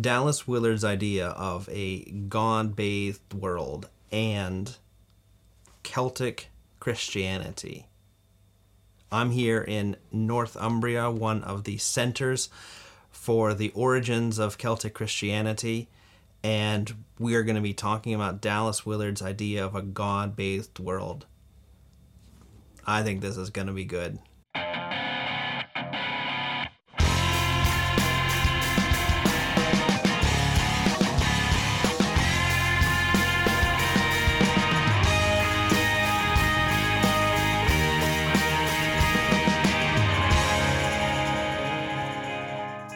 Dallas Willard's idea of a God bathed world and Celtic Christianity. I'm here in Northumbria, one of the centers for the origins of Celtic Christianity, and we are going to be talking about Dallas Willard's idea of a God bathed world. I think this is going to be good.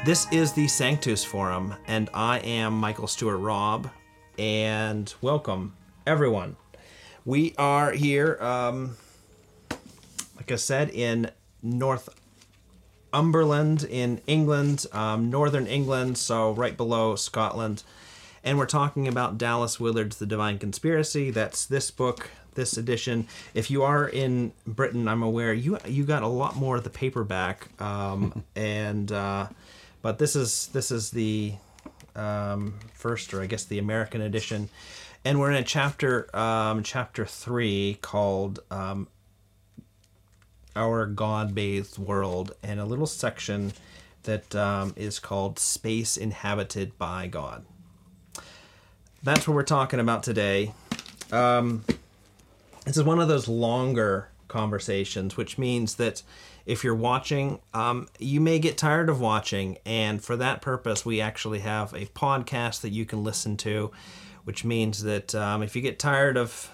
This is the Sanctus Forum, and I am Michael Stewart Robb, and welcome everyone. We are here, um, like I said, in Northumberland in England, um, northern England, so right below Scotland, and we're talking about Dallas Willard's The Divine Conspiracy. That's this book, this edition. If you are in Britain, I'm aware you you got a lot more of the paperback, um, and. Uh, but this is this is the um, first, or I guess the American edition, and we're in a chapter um, chapter three called um, "Our God-Bathed World," and a little section that um, is called "Space Inhabited by God." That's what we're talking about today. Um, this is one of those longer conversations, which means that if you're watching, um, you may get tired of watching. And for that purpose, we actually have a podcast that you can listen to, which means that um, if you get tired of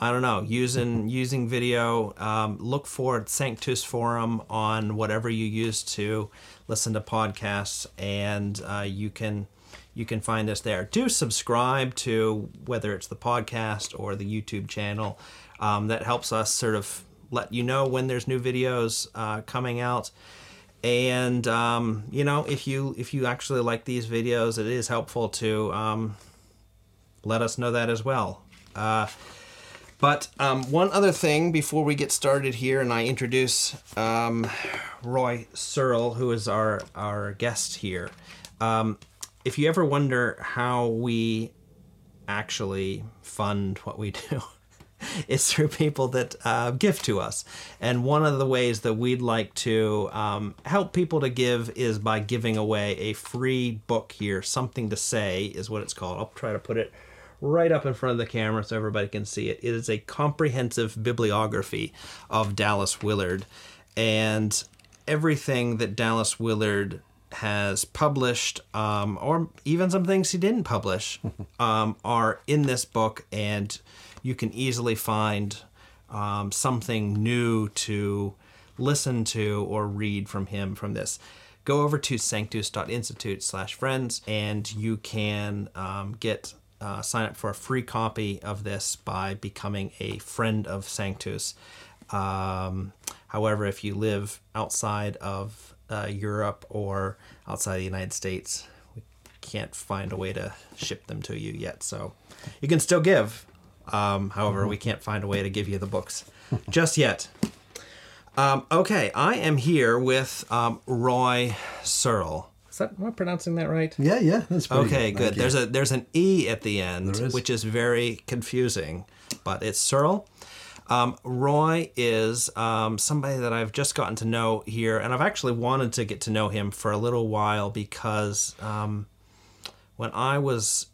I don't know, using using video. Um, look for Sanctus Forum on whatever you use to listen to podcasts, and uh, you can you can find us there. Do subscribe to whether it's the podcast or the YouTube channel. Um, that helps us sort of let you know when there's new videos uh, coming out. And um, you know, if you if you actually like these videos, it is helpful to um, let us know that as well. Uh, but um, one other thing before we get started here, and I introduce um, Roy Searle, who is our our guest here. Um, if you ever wonder how we actually fund what we do, it's through people that uh, give to us. And one of the ways that we'd like to um, help people to give is by giving away a free book here. Something to Say is what it's called. I'll try to put it right up in front of the camera so everybody can see it. It is a comprehensive bibliography of Dallas Willard. And everything that Dallas Willard has published, um, or even some things he didn't publish, um, are in this book. And you can easily find um, something new to listen to or read from him from this. Go over to sanctus.institute slash friends and you can um, get uh, sign up for a free copy of this by becoming a friend of Sanctus. Um, however, if you live outside of uh, Europe or outside the United States, we can't find a way to ship them to you yet. So you can still give. Um, however, mm-hmm. we can't find a way to give you the books just yet. Um, okay, I am here with um, Roy Searle. Is that am I pronouncing that right? Yeah, yeah, that's okay. Good. good. There's a there's an e at the end, is. which is very confusing, but it's Searle. Um, Roy is um, somebody that I've just gotten to know here, and I've actually wanted to get to know him for a little while because um, when I was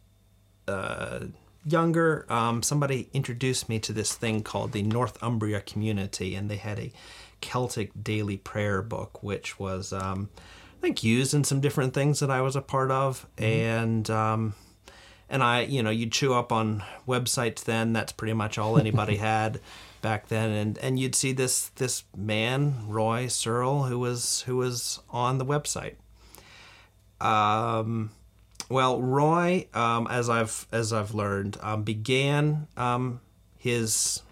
uh, younger, um, somebody introduced me to this thing called the Northumbria Community, and they had a Celtic daily prayer book, which was, um, I think, used in some different things that I was a part of, mm-hmm. and um, and I, you know, you'd chew up on websites then. That's pretty much all anybody had back then, and and you'd see this this man Roy Searle who was who was on the website. Um, well, Roy, um, as I've as I've learned, um, began um, his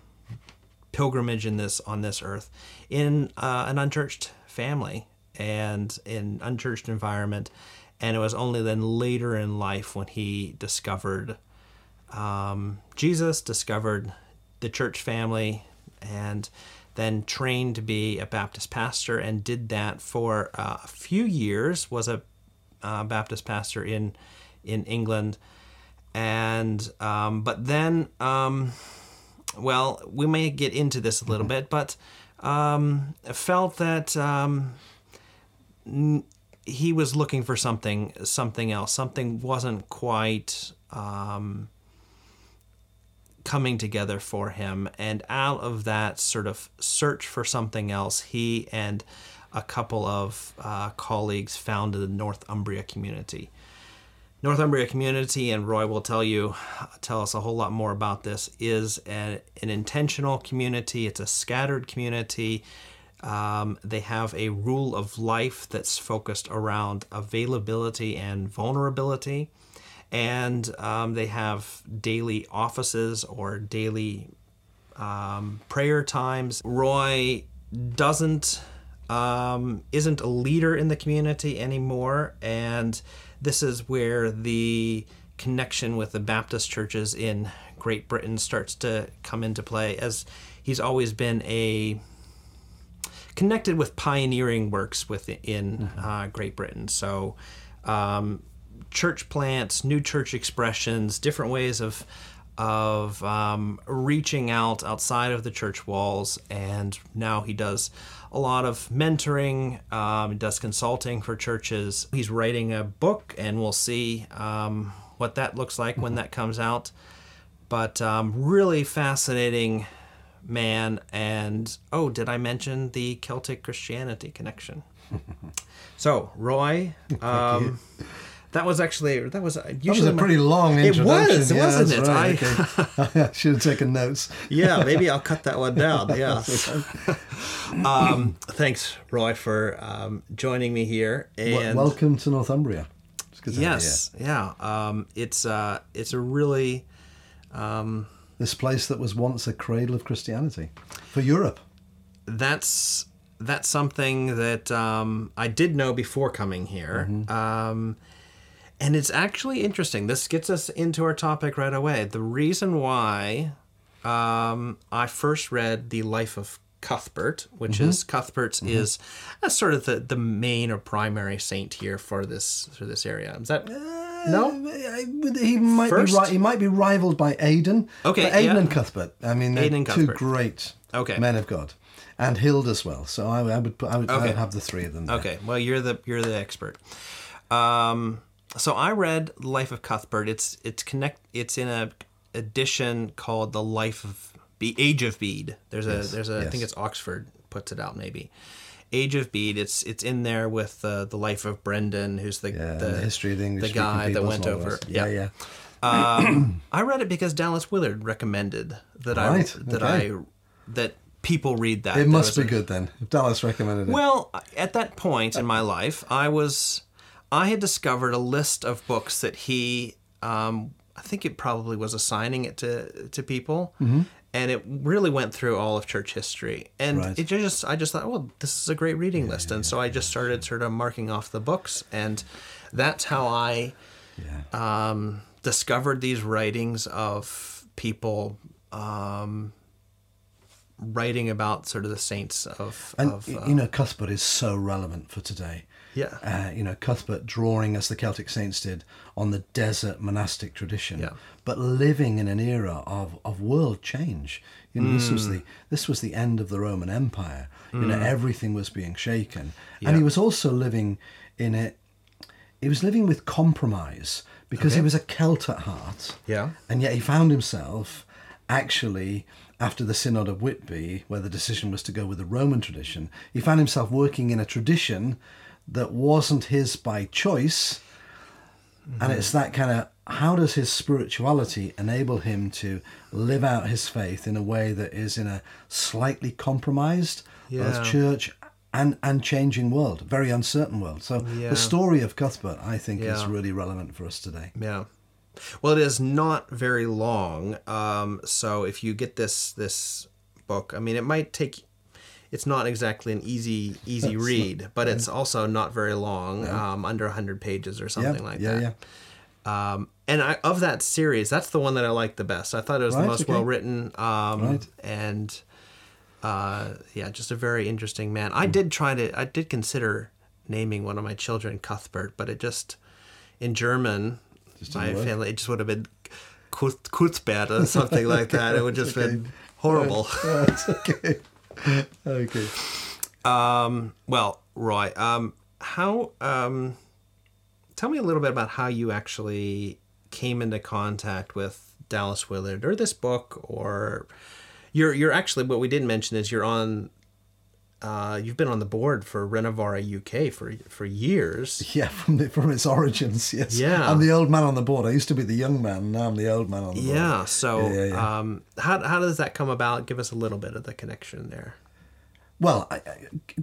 pilgrimage in this on this earth in uh, an unchurched family and in unchurched environment, and it was only then later in life when he discovered um, Jesus, discovered the church family, and then trained to be a Baptist pastor and did that for uh, a few years. Was a uh, Baptist pastor in in England, and um, but then, um, well, we may get into this a little bit, but um, felt that um, n- he was looking for something something else. Something wasn't quite. Um, coming together for him. And out of that sort of search for something else, he and a couple of uh, colleagues founded the Northumbria community. Northumbria community, and Roy will tell you, tell us a whole lot more about this, is a, an intentional community. It's a scattered community. Um, they have a rule of life that's focused around availability and vulnerability and um, they have daily offices or daily um, prayer times. Roy doesn't um, isn't a leader in the community anymore, and this is where the connection with the Baptist churches in Great Britain starts to come into play, as he's always been a connected with pioneering works within mm-hmm. uh, Great Britain. So um, church plants, new church expressions, different ways of of um, reaching out outside of the church walls. And now he does a lot of mentoring, um, does consulting for churches. He's writing a book, and we'll see um, what that looks like when that comes out. But um, really fascinating man. And oh, did I mention the Celtic Christianity connection? so, Roy. Um, that was actually that was usually that was a pretty long introduction. It was, yeah, wasn't it? Right. I, okay. I should have taken notes. yeah, maybe I'll cut that one down. Yeah. um, thanks, Roy, for um, joining me here. And well, welcome to Northumbria. yes, yeah. Um, it's uh, it's a really um, this place that was once a cradle of Christianity for Europe. That's that's something that um, I did know before coming here. Mm-hmm. And it's actually interesting. This gets us into our topic right away. The reason why um, I first read The Life of Cuthbert, which mm-hmm. is Cuthbert's mm-hmm. is that's sort of the, the main or primary saint here for this for this area. Is that uh, no? He might First? be. He might be rivaled by Aidan. Okay, but Aidan yeah. and Cuthbert. I mean, they're two great okay. men of God, and Hild as well. So I, I would I would, okay. I would have the three of them. There. Okay, well you're the you're the expert. Um, so I read Life of Cuthbert. It's it's connect. It's in a edition called The Life of the Age of Bede. There's a yes, there's a yes. I think it's Oxford puts it out maybe. Age of Bede. It's it's in there with uh, the life of Brendan, who's the yeah, the, the, history of the English the guy that went over. Yeah, yeah. um, I read it because Dallas Willard recommended that right, I that okay. I that people read that. It must be a, good then. If Dallas recommended it. Well, at that point in my life, I was I had discovered a list of books that he, um, I think it probably was assigning it to to people, mm-hmm. and it really went through all of church history. And right. it just, I just thought, well, this is a great reading yeah, list, and yeah, so I just started sort of marking off the books, and that's how I um, discovered these writings of people. Um, writing about sort of the saints of, and of, uh, you know Cuthbert is so relevant for today yeah. Uh, you know, Cuthbert drawing, as the Celtic saints did, on the desert monastic tradition, yeah. but living in an era of, of world change. You know, mm. this was mm. the this was the end of the Roman Empire. Mm. You know, mm. everything was being shaken, yeah. and he was also living in it. He was living with compromise because okay. he was a Celt at heart. Yeah, and yet he found himself actually after the Synod of Whitby, where the decision was to go with the Roman tradition, he found himself working in a tradition that wasn't his by choice. Mm-hmm. And it's that kind of how does his spirituality enable him to live out his faith in a way that is in a slightly compromised yeah. both church and and changing world, very uncertain world. So yeah. the story of Cuthbert, I think, yeah. is really relevant for us today. Yeah. Well, it is not very long. Um, so if you get this this book, I mean, it might take it's not exactly an easy easy That's read, not, but yeah. it's also not very long, yeah. um, under hundred pages or something yeah, like that. Yeah, yeah. Um, and I, of that series, that's the one that I liked the best. I thought it was right, the most okay. well written, um, right. and uh, yeah, just a very interesting man. I mm. did try to, I did consider naming one of my children Cuthbert, but it just in German, my work? family it just would have been Kut- Kutzbert or something like that. It would just been horrible. Right, okay. Okay. Um, well, Roy, um, how? Um, tell me a little bit about how you actually came into contact with Dallas Willard, or this book, or you're you're actually what we didn't mention is you're on. Uh, you've been on the board for Renovaré UK for for years. Yeah, from the, from its origins, yes. Yeah. I'm the old man on the board. I used to be the young man. Now I'm the old man on the board. Yeah. So, Yeah, yeah, yeah. um, how how does that come about? Give us a little bit of the connection there. Well, I, I,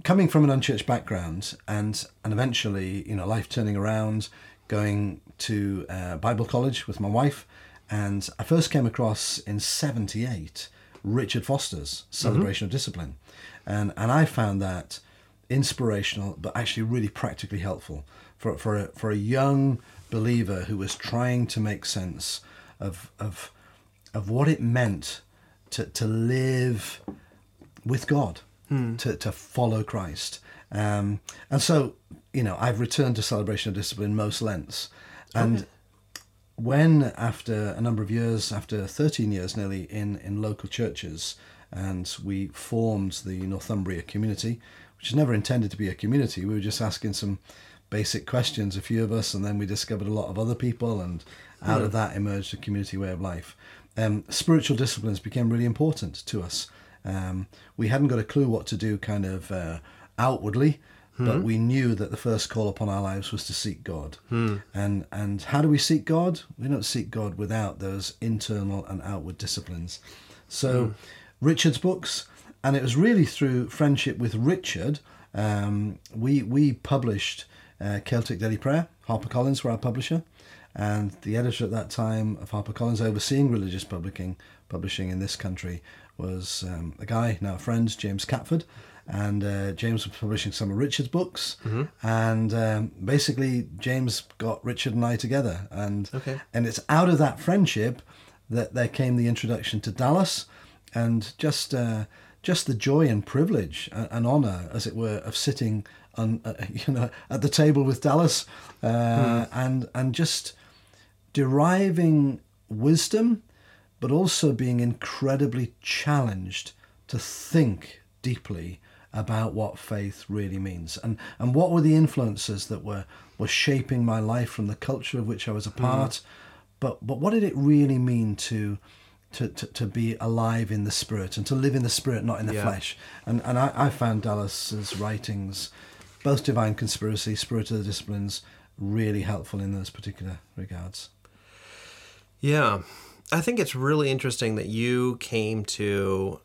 coming from an unchurched background, and and eventually, you know, life turning around, going to uh, Bible college with my wife, and I first came across in '78 Richard Foster's Celebration of Discipline, and and I found that inspirational, but actually really practically helpful for for a, for a young believer who was trying to make sense of of of what it meant to to live with God, to, to follow Christ. Um, and so, you know, I've returned to celebration of discipline most Lents. And when, after a number of years, after 13 years nearly in, in local churches, and we formed the Northumbria community, which is never intended to be a community, we were just asking some basic questions, a few of us, and then we discovered a lot of other people, and out of that emerged a community way of life. Um, spiritual disciplines became really important to us. Um, we hadn't got a clue what to do kind of uh, outwardly, but we knew that the first call upon our lives was to seek God. And and how do we seek God? We don't seek God without those internal and outward disciplines. So, Richard's books, and it was really through friendship with Richard. Um, we we published uh, Celtic Daily Prayer. HarperCollins were our publisher, and the editor at that time of HarperCollins, overseeing religious publishing publishing in this country, was um, a guy now a friend, James Catford, and uh, James was publishing some of Richard's books, and um, basically James got Richard and I together, and Okay. and it's out of that friendship that there came the introduction to Dallas, and just uh, just the joy and privilege and, and honor, as it were, of sitting on uh, you know at the table with Dallas, uh, and and just deriving wisdom, but also being incredibly challenged to think deeply about what faith really means. And and what were the influences that were were shaping my life from the culture of which I was a part? But but what did it really mean to to, to, to be alive in the spirit and to live in the spirit not in the Yeah. flesh and and I, I found Dallas's writings both divine conspiracy spirit of the disciplines really helpful in those particular regards Yeah, I think it's really interesting that you came to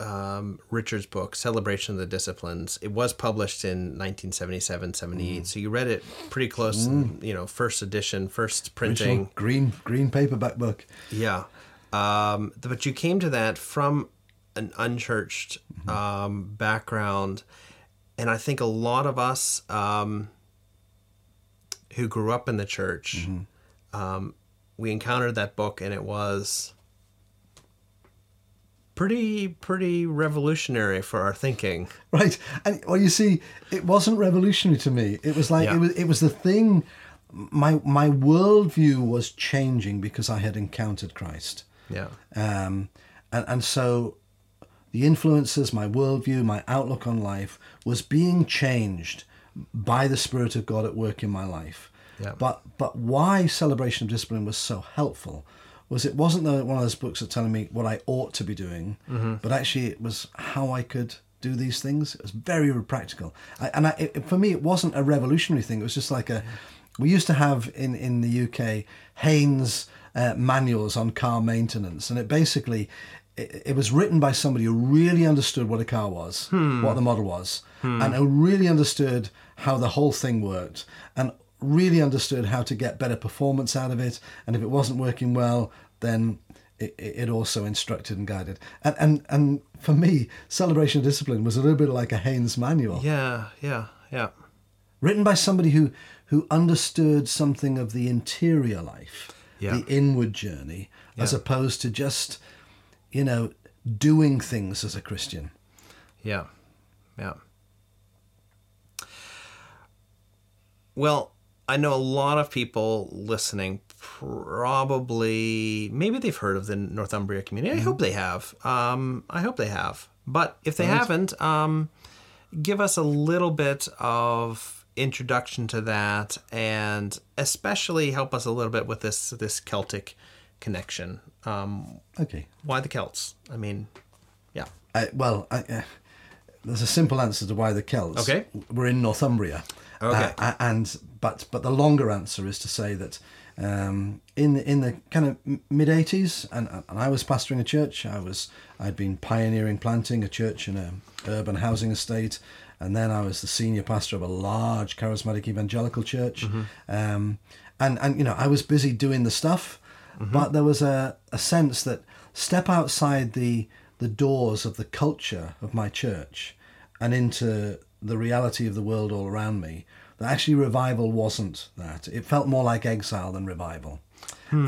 um, Richard's book, Celebration of the Disciplines. It was published in 1977, 78. So you read it pretty close, you know, first edition, first printing. Original green green paperback book Yeah. Um, but you came to that from an unchurched Mm-hmm. um, background. And I think a lot of us um, who grew up in the church, Mm-hmm. um, we encountered that book and it was pretty, pretty revolutionary for our thinking. right and well you see it wasn't revolutionary to me it was like Yeah. it was it was the thing my my worldview was changing because i had encountered christ Yeah. um and and so the influences my worldview my outlook on life was being changed by the spirit of god at work in my life Yeah. but but why celebration of discipline was so helpful was it wasn't one of those books that telling me what I ought to be doing, but actually it was how I could do these things. It was very practical, I, and I, it, for me it wasn't a revolutionary thing. It was just like a. We used to have in in the UK Haynes uh, manuals on car maintenance, and it basically it, it was written by somebody who really understood what a car was, what the model was, and who really understood how the whole thing worked, and really understood how to get better performance out of it. And if it wasn't working well, then it, it also instructed and guided. And, and and for me, celebration of discipline was a little bit like a Haynes manual, Yeah. Yeah. Yeah. written by somebody who who understood something of the interior life, Yeah. the inward journey, as opposed to just you know doing things as a Christian. Yeah. Yeah. Well, I know a lot of people listening probably maybe they've heard of the Northumbria community. I hope they have. Um, I hope they have. But if they haven't, um, give us a little bit of introduction to that, and especially help us a little bit with this this Celtic connection. Um, Okay. why the Celts? I mean, yeah. I, well, I, uh, there's a simple answer to why the Celts. Okay. We're in Northumbria. Okay. Uh, and but but the longer answer is to say that um, in the, in the kind of mid '80s, and, and I was pastoring a church. I was I'd been pioneering planting a church in a urban housing estate, and then I was the senior pastor of a large charismatic evangelical church. Um, and and you know I was busy doing the stuff, but there was a, a sense that step outside the the doors of the culture of my church and into the reality of the world all around me that actually revival wasn't that. It felt more like exile than revival.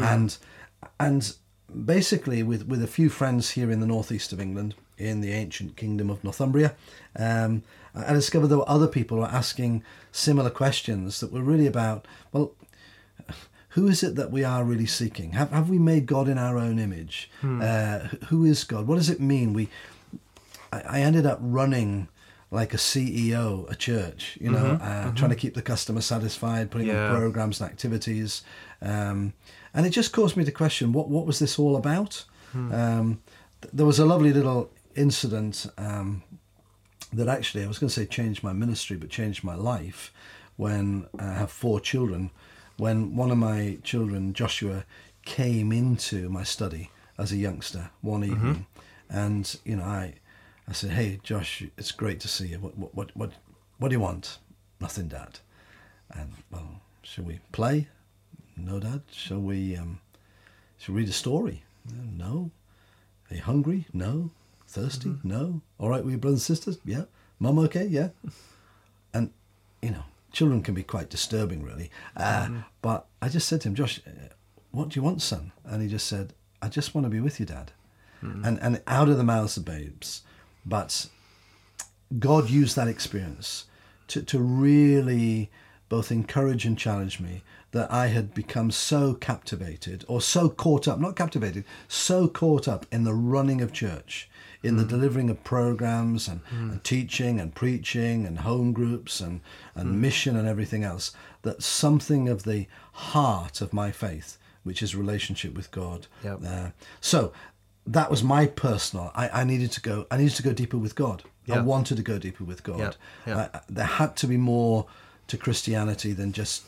And and basically with with a few friends here in the northeast of england in the ancient kingdom of northumbria um, i discovered there were other people who were asking similar questions that were really about well who is it that we are really seeking? Have, have we made God in our own image? Uh, who is God? What does it mean? We, I, I ended up running like a CEO, a church, you know, uh, trying to keep the customer satisfied, putting Yeah. in programs and activities. Um, and it just caused me to question what, what was this all about? Um, th- there was a lovely little incident um, that actually I was going to say changed my ministry, but changed my life when I have four children. When one of my children, Joshua, came into my study as a youngster one evening, and you know, I, I said, "Hey, Josh, it's great to see you. What, what, what, what, what do you want? Nothing, Dad. And well, shall we play? No, Dad. Shall we? Um, shall we read a story? No. Are you hungry? No. Thirsty? No. All right, with your brothers and sisters? Yeah. Mum, okay? Yeah. And, you know, children can be quite disturbing, really. Uh, But I just said to him, Josh, uh, what do you want, son? And he just said, I just want to be with you, Dad. And, and out of the mouths of babes. But God used that experience to, to really both encourage and challenge me that I had become so captivated or so caught up, not captivated, so caught up in the running of church, in the delivering of programs and, and teaching and preaching and home groups and, and mission and everything else, that something of the heart of my faith, which is relationship with God. Yep. Uh, so that was my personal. I, I needed to go. I needed to go deeper with God. I wanted to go deeper with God. Yeah. I- I- there had to be more to Christianity than just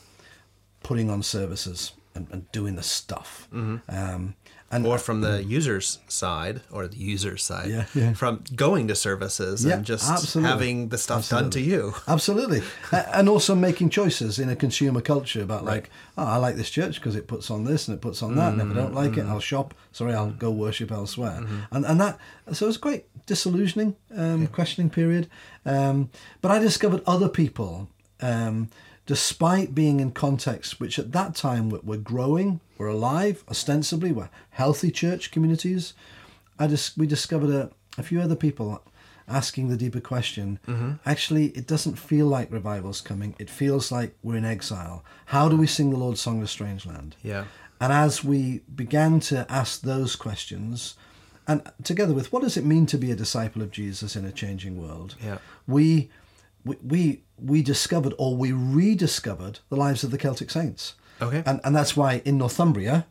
putting on services and, and doing the stuff. Mm-hmm. Um, and or from the user's side or the user's side Yeah, yeah. from going to services Yeah, and just absolutely. having the stuff done to you Absolutely. And also making choices in a consumer culture about like, oh, I like this church because it puts on this and it puts on that. And if I don't like Mm-hmm. it, I'll shop. Sorry, I'll go worship elsewhere. And, and that, so it was quite disillusioning, um, questioning period. Um, but I discovered other people, um, despite being in contexts which at that time were, were growing, were alive, ostensibly, were healthy church communities. I just, we discovered a, a few other people asking the deeper question mm-hmm. actually it doesn't feel like revival's coming it feels like we're in exile how do we sing the lord's song of a strange land Yeah. and as we began to ask those questions and together with what does it mean to be a disciple of jesus in a changing world Yeah. we we we, we discovered or we rediscovered the lives of the celtic saints Okay. and and that's why in northumbria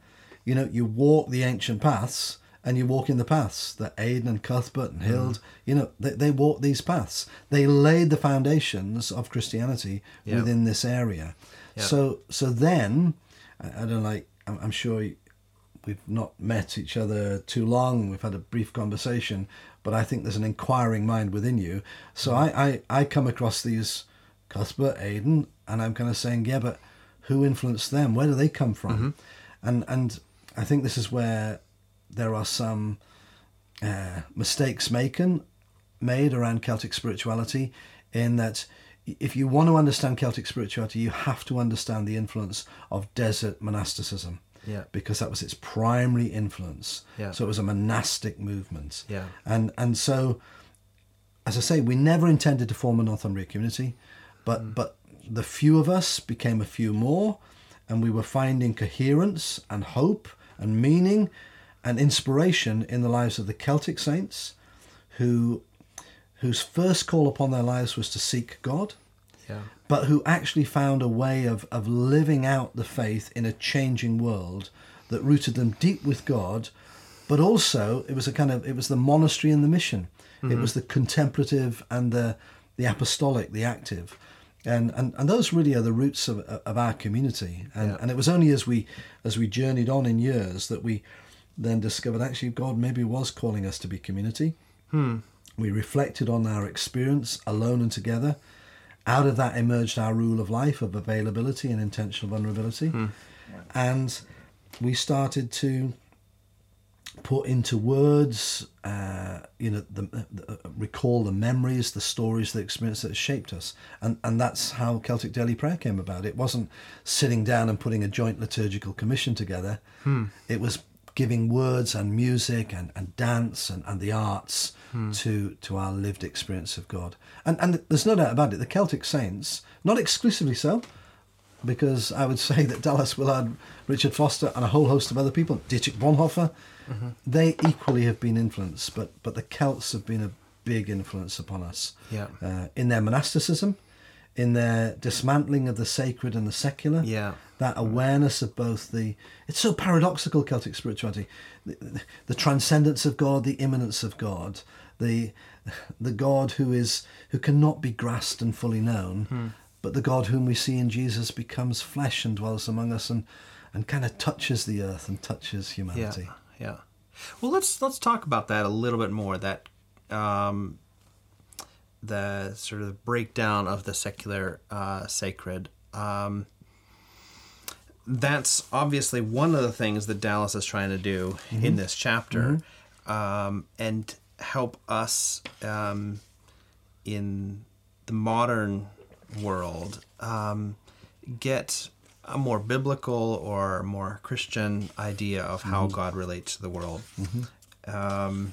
you know you walk the ancient paths and you walk in the paths that Aidan and Cuthbert and Hild, mm. you know, they, they walked these paths. They laid the foundations of Christianity Yeah. within this area. Yeah. So, so then, I, I don't like. I'm, I'm sure we've not met each other too long. We've had a brief conversation, but I think there's an inquiring mind within you. So I, I, I come across these Cuthbert, Aidan, and I'm kind of saying, yeah, but who influenced them? Where do they come from? And and I think this is where there are some uh, mistakes making made around Celtic spirituality, in that if you want to understand Celtic spirituality, you have to understand the influence of desert monasticism. Yeah. Because that was its primary influence. Yeah. So it was a monastic movement. Yeah. And and so as I say, we never intended to form a Northumbria community, but Mm. but the few of us became a few more, and we were finding coherence and hope and meaning and inspiration in the lives of the Celtic saints, who whose first call upon their lives was to seek God, Yeah. but who actually found a way of, of living out the faith in a changing world that rooted them deep with God, but also it was a kind of it was the monastery and the mission. It mm-hmm. was the contemplative and the the apostolic, the active. And, and, and those really are the roots of, of our community. And, Yeah. and it was only as we as we journeyed on in years that we then discovered actually God maybe was calling us to be community. Hmm. We reflected on our experience alone and together. Out of that emerged our rule of life of availability and intentional vulnerability. Hmm. And we started to put into words, uh, you know, the, the, uh, recall the memories, the stories, the experience that shaped us. And, and that's how Celtic Daily Prayer came about. It wasn't sitting down and putting a joint liturgical commission together, hmm. it was giving words and music and, and dance and, and the arts to, to our lived experience of God. And, and there's no doubt about it, the Celtic saints, not exclusively so, because I would say that Dallas Willard, Richard Foster, and a whole host of other people, Dietrich Bonhoeffer, they equally have been influenced, but but the Celts have been a big influence upon us. Yeah. Uh, in their monasticism, in their dismantling of the sacred and the secular. Yeah. That awareness of both the, it's so paradoxical, Celtic spirituality, the, the, the transcendence of God, the immanence of God, the, the God who is, who cannot be grasped and fully known, but the God whom we see in Jesus becomes flesh and dwells among us and, and kind of touches the earth and touches Yeah. humanity. Yeah. Well, let's let's talk about that a little bit more. That um, the sort of breakdown of the secular uh, sacred. Um, that's obviously one of the things that Dallas is trying to do in this chapter, um, and help us um, in the modern world um, get a more biblical or more Christian idea of how God relates to the world. Um,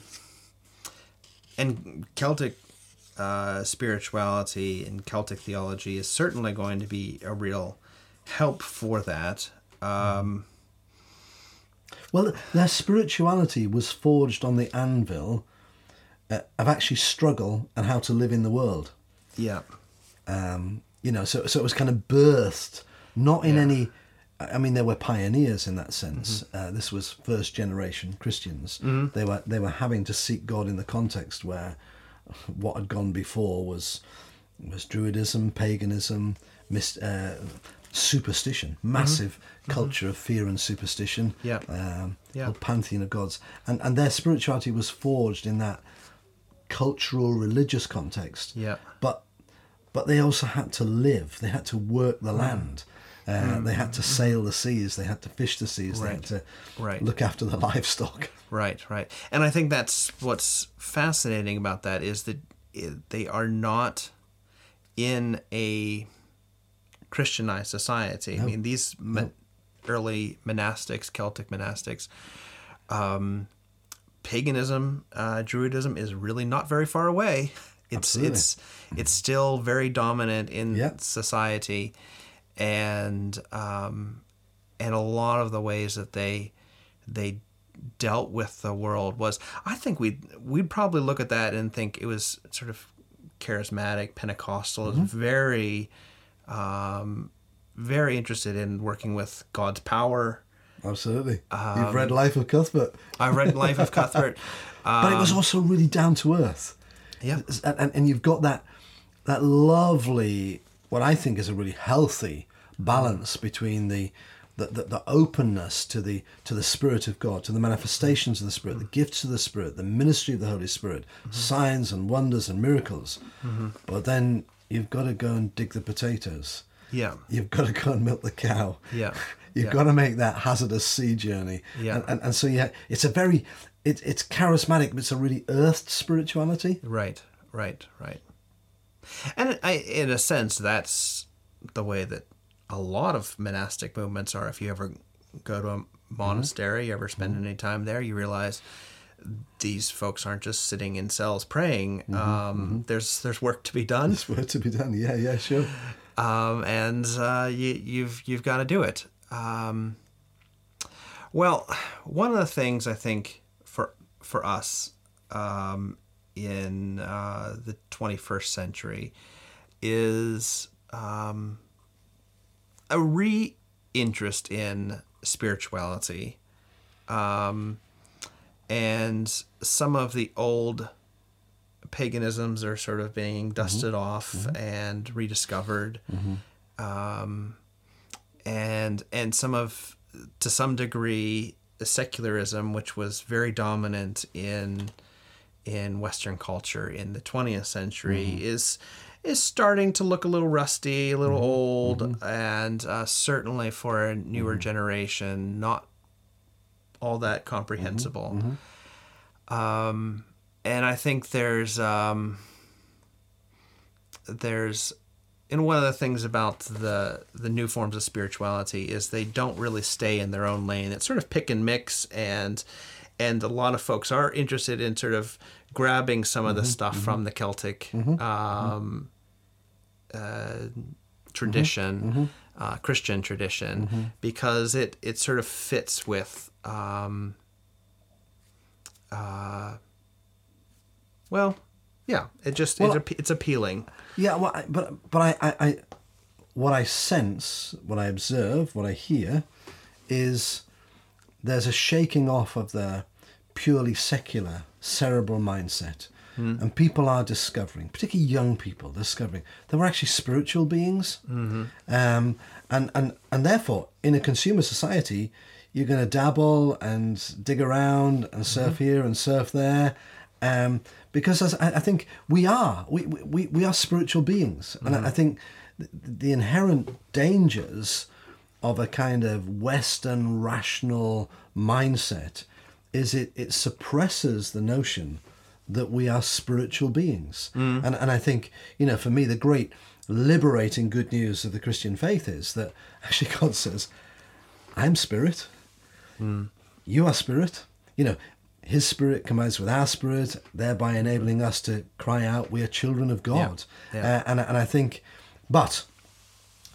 and Celtic uh, spirituality and Celtic theology is certainly going to be a real help for that. Um, Well, their spirituality was forged on the anvil uh, of actually struggle and how to live in the world. yeah, Um, you know, so so it was kind of birthed, not in Yeah. any. I mean, they were pioneers in that sense. Mm-hmm. Uh, this was first generation Christians. They were they were having to seek God in the context where what had gone before was was Druidism, paganism, mis- uh, superstition, massive culture of fear and superstition. Mm-hmm. Yeah. um, Yeah. pantheon of gods, and and their spirituality was forged in that cultural religious context Yeah. but but they also had to live they had to work the land uh, they had to sail the seas they had to fish the seas they had Mm. To Right. look after the livestock Right, right. And I think that's what's fascinating about that is that it, they are not in a Christianized society. I mean, these mon- early monastics, Celtic monastics, um, paganism, uh, Druidism is really not very far away. It's Absolutely. it's it's still very dominant in Yeah. society, and um, and a lot of the ways that they they dealt with the world was I think we'd we'd probably look at that and think it was sort of charismatic Pentecostal is very um, very interested in working with God's power. absolutely Um, you've read life of cuthbert I read Life of Cuthbert. but it was Um, also really down to earth Yeah. and, and, and you've got that that lovely what i think is a really healthy balance between the the, the, the openness to the to the spirit of god to the manifestations of the spirit the gifts of the spirit the ministry of the holy spirit signs and wonders and miracles but then you've got to go and dig the potatoes Yeah. you've got to go and milk the cow Yeah. You've Yeah. got to make that hazardous sea journey. Yeah. And, and, and so, yeah, it's a very, it, it's charismatic, but it's a really earthed spirituality. Right, right, right. And I, in a sense, that's the way that a lot of monastic movements are. If you ever go to a monastery, you ever spend any time there, you realize these folks aren't just sitting in cells praying. Um, There's there's work to be done. There's work to be done. Yeah, yeah, sure. um, and uh, you, you've you've got to do it. Um, well, one of the things I think for for us um, in uh, the 21st century is um, a re interest in spirituality. Um, and some of the old paganisms are sort of being dusted off and rediscovered. Um, and and some of to some degree secularism which was very dominant in in western culture in the 20th century is is starting to look a little rusty a little mm-hmm. old mm-hmm. and uh, certainly for a newer mm-hmm. generation not all that comprehensible. Um, and i think there's um, there's and one of the things about the the new forms of spirituality is they don't really stay in their own lane. It's sort of pick and mix, and and a lot of folks are interested in sort of grabbing some of the stuff from the Celtic um, uh, tradition, Uh, Christian tradition, because it it sort of fits with. Um, uh, well, yeah, it just Well- it, it's appealing. Yeah, well, I, but but I, I, I, what I sense, what I observe, what I hear, is there's a shaking off of the purely secular cerebral mindset, and people are discovering, particularly young people, discovering that we're actually spiritual beings, um, and and and therefore, in a consumer society, you're going to dabble and dig around and surf here and surf there. Um, because as I, I think we are, we, we, we are spiritual beings. And I, I think the, the inherent dangers of a kind of Western rational mindset is it, it suppresses the notion that we are spiritual beings. And, and I think, you know, for me, the great liberating good news of the Christian faith is that actually God says, I'm spirit. You are spirit. You know, his spirit combines with our spirit, thereby enabling us to cry out, We are children of God. Yeah. Uh, and, and I think, but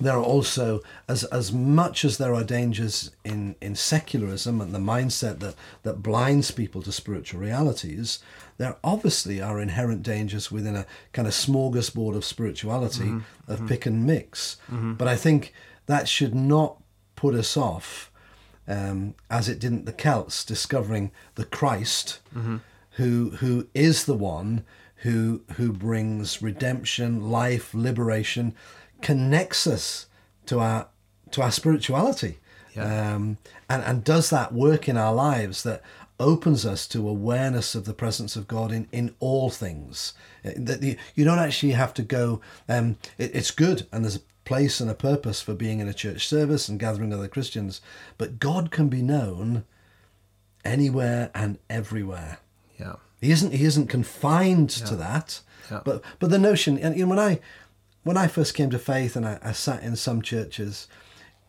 there are also, as, as much as there are dangers in, in secularism and the mindset that, that blinds people to spiritual realities, there obviously are inherent dangers within a kind of smorgasbord of spirituality, mm-hmm. of mm-hmm. pick and mix. Mm-hmm. But I think that should not put us off um, as it didn't the Celts discovering the Christ, who who is the one who who brings redemption, life, liberation, connects us to our to our spirituality, um, and and does that work in our lives that opens us to awareness of the presence of God in in all things. Uh, That you, you don't actually have to go. Um, it, it's good, and there's a place and a purpose for being in a church service and gathering other Christians, but God can be known anywhere and everywhere. Yeah. He isn't he isn't confined to that. Yeah. But but the notion and you know when I when I first came to faith and I, I sat in some churches,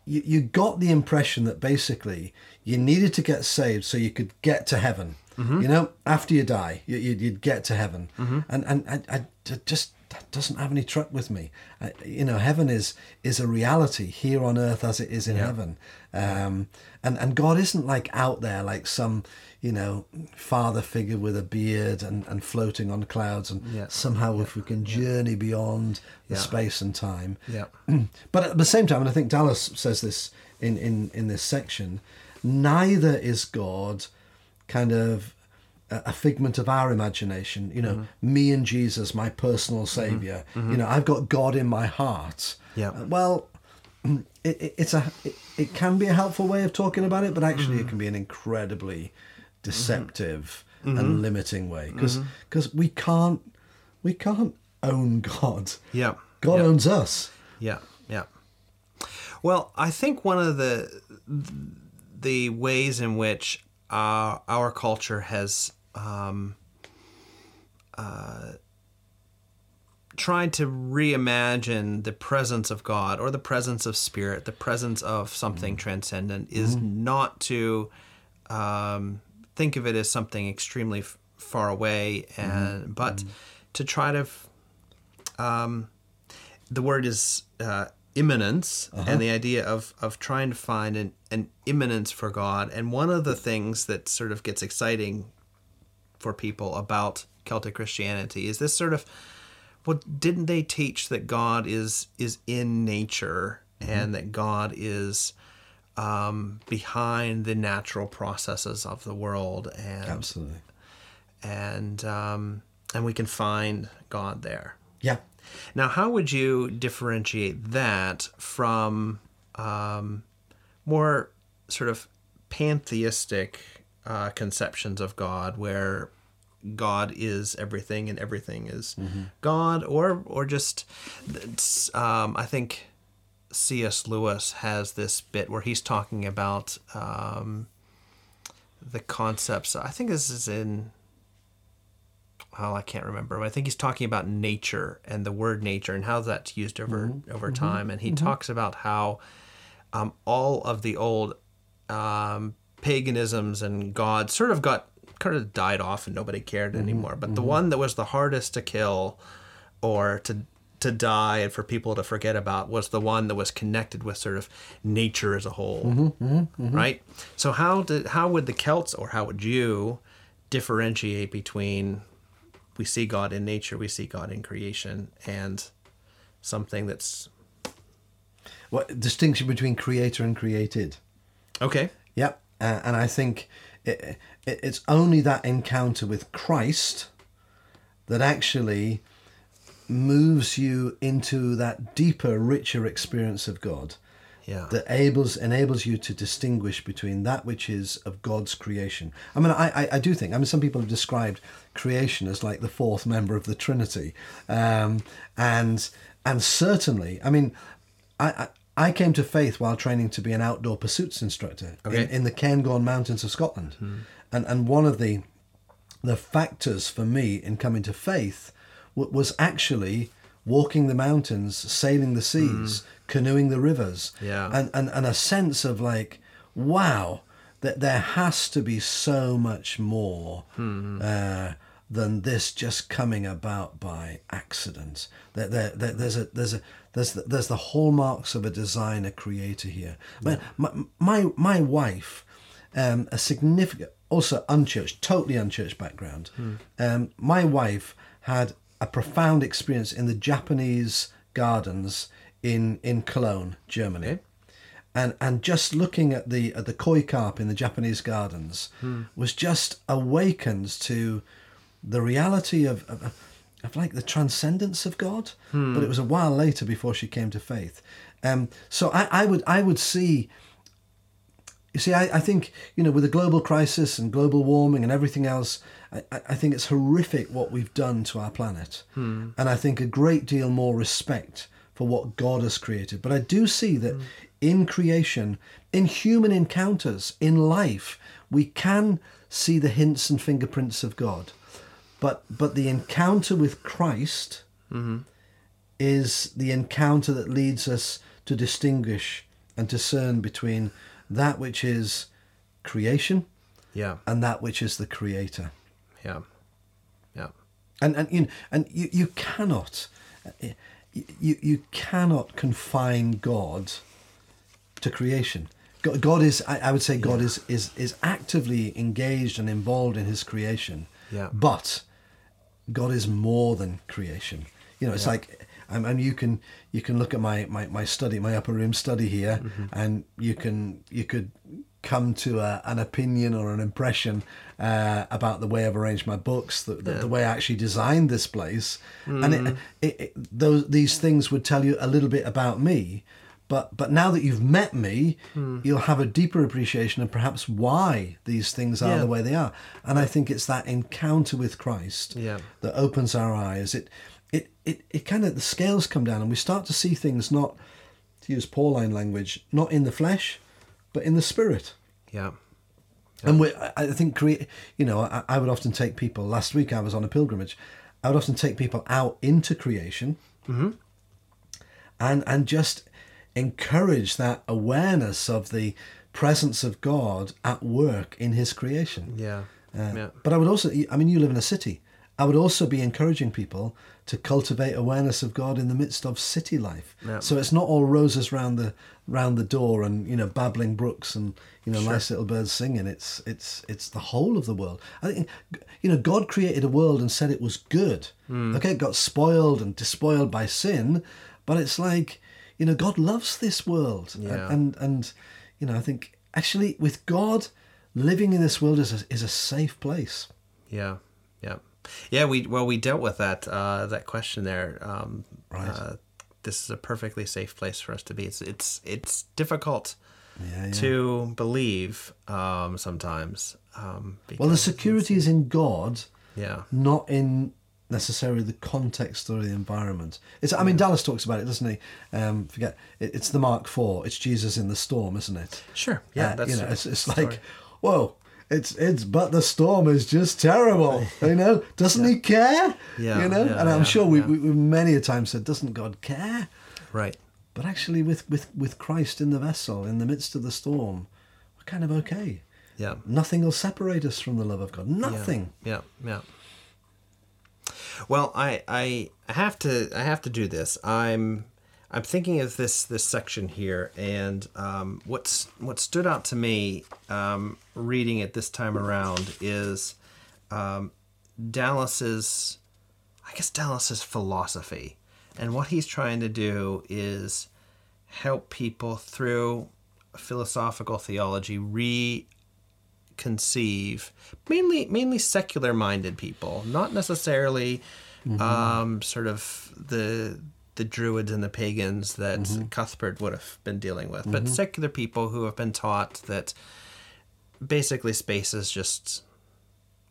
you, you got the impression that basically you needed to get saved so you could get to heaven. You know, after you die, you, you'd, you'd get to heaven, and and I, I just that doesn't have any truck with me. I, you know, heaven is is a reality here on earth as it is in heaven, um, and and God isn't like out there like some you know father figure with a beard and, and floating on clouds, and Yeah. somehow if we can journey beyond the Yeah. space and time, Yeah. but at the same time, and I think Dallas says this in, in, in this section, neither is God kind of a figment of our imagination. You know, mm-hmm. me and Jesus, my personal mm-hmm. savior. Mm-hmm. You know, I've got God in my heart. Yeah. Uh, Well, it, it, it's a it, it can be a helpful way of talking about it, but actually it can be an incredibly deceptive and limiting way because because we can't we can't own God. Yeah. God Yeah. owns us. Yeah, yeah. Well, I think one of the the ways in which our our culture has um, uh, tried to reimagine the presence of God or the presence of spirit, the presence of something transcendent, is not to um, think of it as something extremely f- far away, and but to try to f- um, the word is uh, immanence, Uh-huh. and the idea of of trying to find an an immanence for God. And one of the things that sort of gets exciting for people about Celtic Christianity is this sort of well, didn't they teach that God is is in nature Mm-hmm. and that God is um, behind the natural processes of the world and Absolutely. and um, and we can find God there. Yeah. Now, how would you differentiate that from um, more sort of pantheistic uh, conceptions of God, where God is everything and everything is God, or or just um, I think C.S. Lewis has this bit where he's talking about um, the concepts. I think this is in well, I can't remember. But I think he's talking about nature and the word nature and how that's used over over time. And he talks about how um, all of the old um, paganisms and gods sort of got kind of died off and nobody cared anymore. But the one that was the hardest to kill or to to die and for people to forget about was the one that was connected with sort of nature as a whole, right? So how did how would the Celts or how would you differentiate between we see God in nature, we see God in creation, and something that's What distinction between creator and created? okay? Yep. Uh, and I think it, it, it's only that encounter with Christ that actually moves you into that deeper, richer experience of God. Yeah. That enables enables you to distinguish between that which is of God's creation. I mean, I, I, I do think. I mean, some people have described creation as like the fourth member of the Trinity, um, and and certainly, I mean, I, I I came to faith while training to be an outdoor pursuits instructor Okay. in, in the Cairngorm Mountains of Scotland, and and one of the the factors for me in coming to faith was actually walking the mountains, sailing the seas, canoeing the rivers, Yeah. and, and and a sense of like, wow, that there has to be so much more uh, than this just coming about by accident. That there, there, there's a there's a there's the, there's the hallmarks of a designer creator here. My, my my my wife um, a significant, also unchurched, totally unchurched background. Um, my wife had a profound experience in the Japanese gardens in in Cologne, Germany. Okay. And, and just looking at the at the koi carp in the Japanese gardens was just awakened to the reality of, of, of like the transcendence of God. But it was a while later before she came to faith. Um, so I, I would I would see you see, I, I think, you know, with the global crisis and global warming and everything else, I, I think it's horrific what we've done to our planet. Hmm. And I think a great deal more respect for what God has created. But I do see that hmm. in creation, in human encounters, in life, we can see the hints and fingerprints of God. But but the encounter with Christ mm-hmm. is the encounter that leads us to distinguish and discern between that which is creation Yeah. and that which is the creator. Yeah. Yeah. And and you know, and you, you cannot eh, you, you cannot confine God to creation. God, God is I, I would say God is, is is actively engaged and involved in his creation. Yeah. But God is more than creation. You know, it's like I mean, you can you can look at my, my, my study, my upper room study here, mm-hmm. and you can you could come to a, an opinion or an impression uh, about the way I've arranged my books, the, the, the way I actually designed this place, and it, it, it, those these things would tell you a little bit about me. But but now that you've met me, you'll have a deeper appreciation of perhaps why these things are Yeah. the way they are. And I think it's that encounter with Christ Yeah. that opens our eyes. It it it, it kind of the scales come down and we start to see things not to use Pauline language, not in the flesh, but in the spirit. Yeah. And we, I think, create. You know, I, I would often take people. Last week, I was on a pilgrimage. I would often take people out into creation, and and just encourage that awareness of the presence of God at work in His creation. Yeah. Uh, yeah. But I would also, I mean, you live in a city. I would also be encouraging people to cultivate awareness of God in the midst of city life. Yeah. So it's not all roses round the round the door and you know babbling brooks and you know nice little birds singing. It's it's it's the whole of the world. I think you know God created a world and said it was good. Okay, it got spoiled and despoiled by sin, but it's like you know God loves this world Yeah. and and you know I think actually with God living in this world is a, is a safe place. Yeah, yeah, yeah. We well, we dealt with that uh, that question there. Um, Right. Uh, this is a perfectly safe place for us to be. It's it's it's difficult Yeah, yeah. to believe um, sometimes. Um, Well, the security is in God, yeah, not in necessarily the context or the environment. It's. I mean, Dallas talks about it, doesn't he? Um, forget it, it's the Mark IV. It's Jesus in the storm, isn't it? sure. Yeah, Uh, that's you know, it's, it's like, whoa. It's it's but the storm is just terrible, you know. Doesn't he care? Yeah, you know. yeah, and I'm yeah, sure we, yeah. we we many a time said, doesn't God care? right. But actually, with with with Christ in the vessel, in the midst of the storm, we're kind of okay. Yeah. Nothing will separate us from the love of God. Nothing. Yeah, yeah. Well, I, I I have to I have to do this. I'm I'm thinking of this this section here, and um, what's what stood out to me um, reading it this time around is um, Dallas's I guess Dallas's philosophy, and what he's trying to do is help people through philosophical theology re conceive mainly mainly secular minded people not necessarily um, sort of the the druids and the pagans that mm-hmm. Cuthbert would have been dealing with but mm-hmm. secular people who have been taught that basically space is just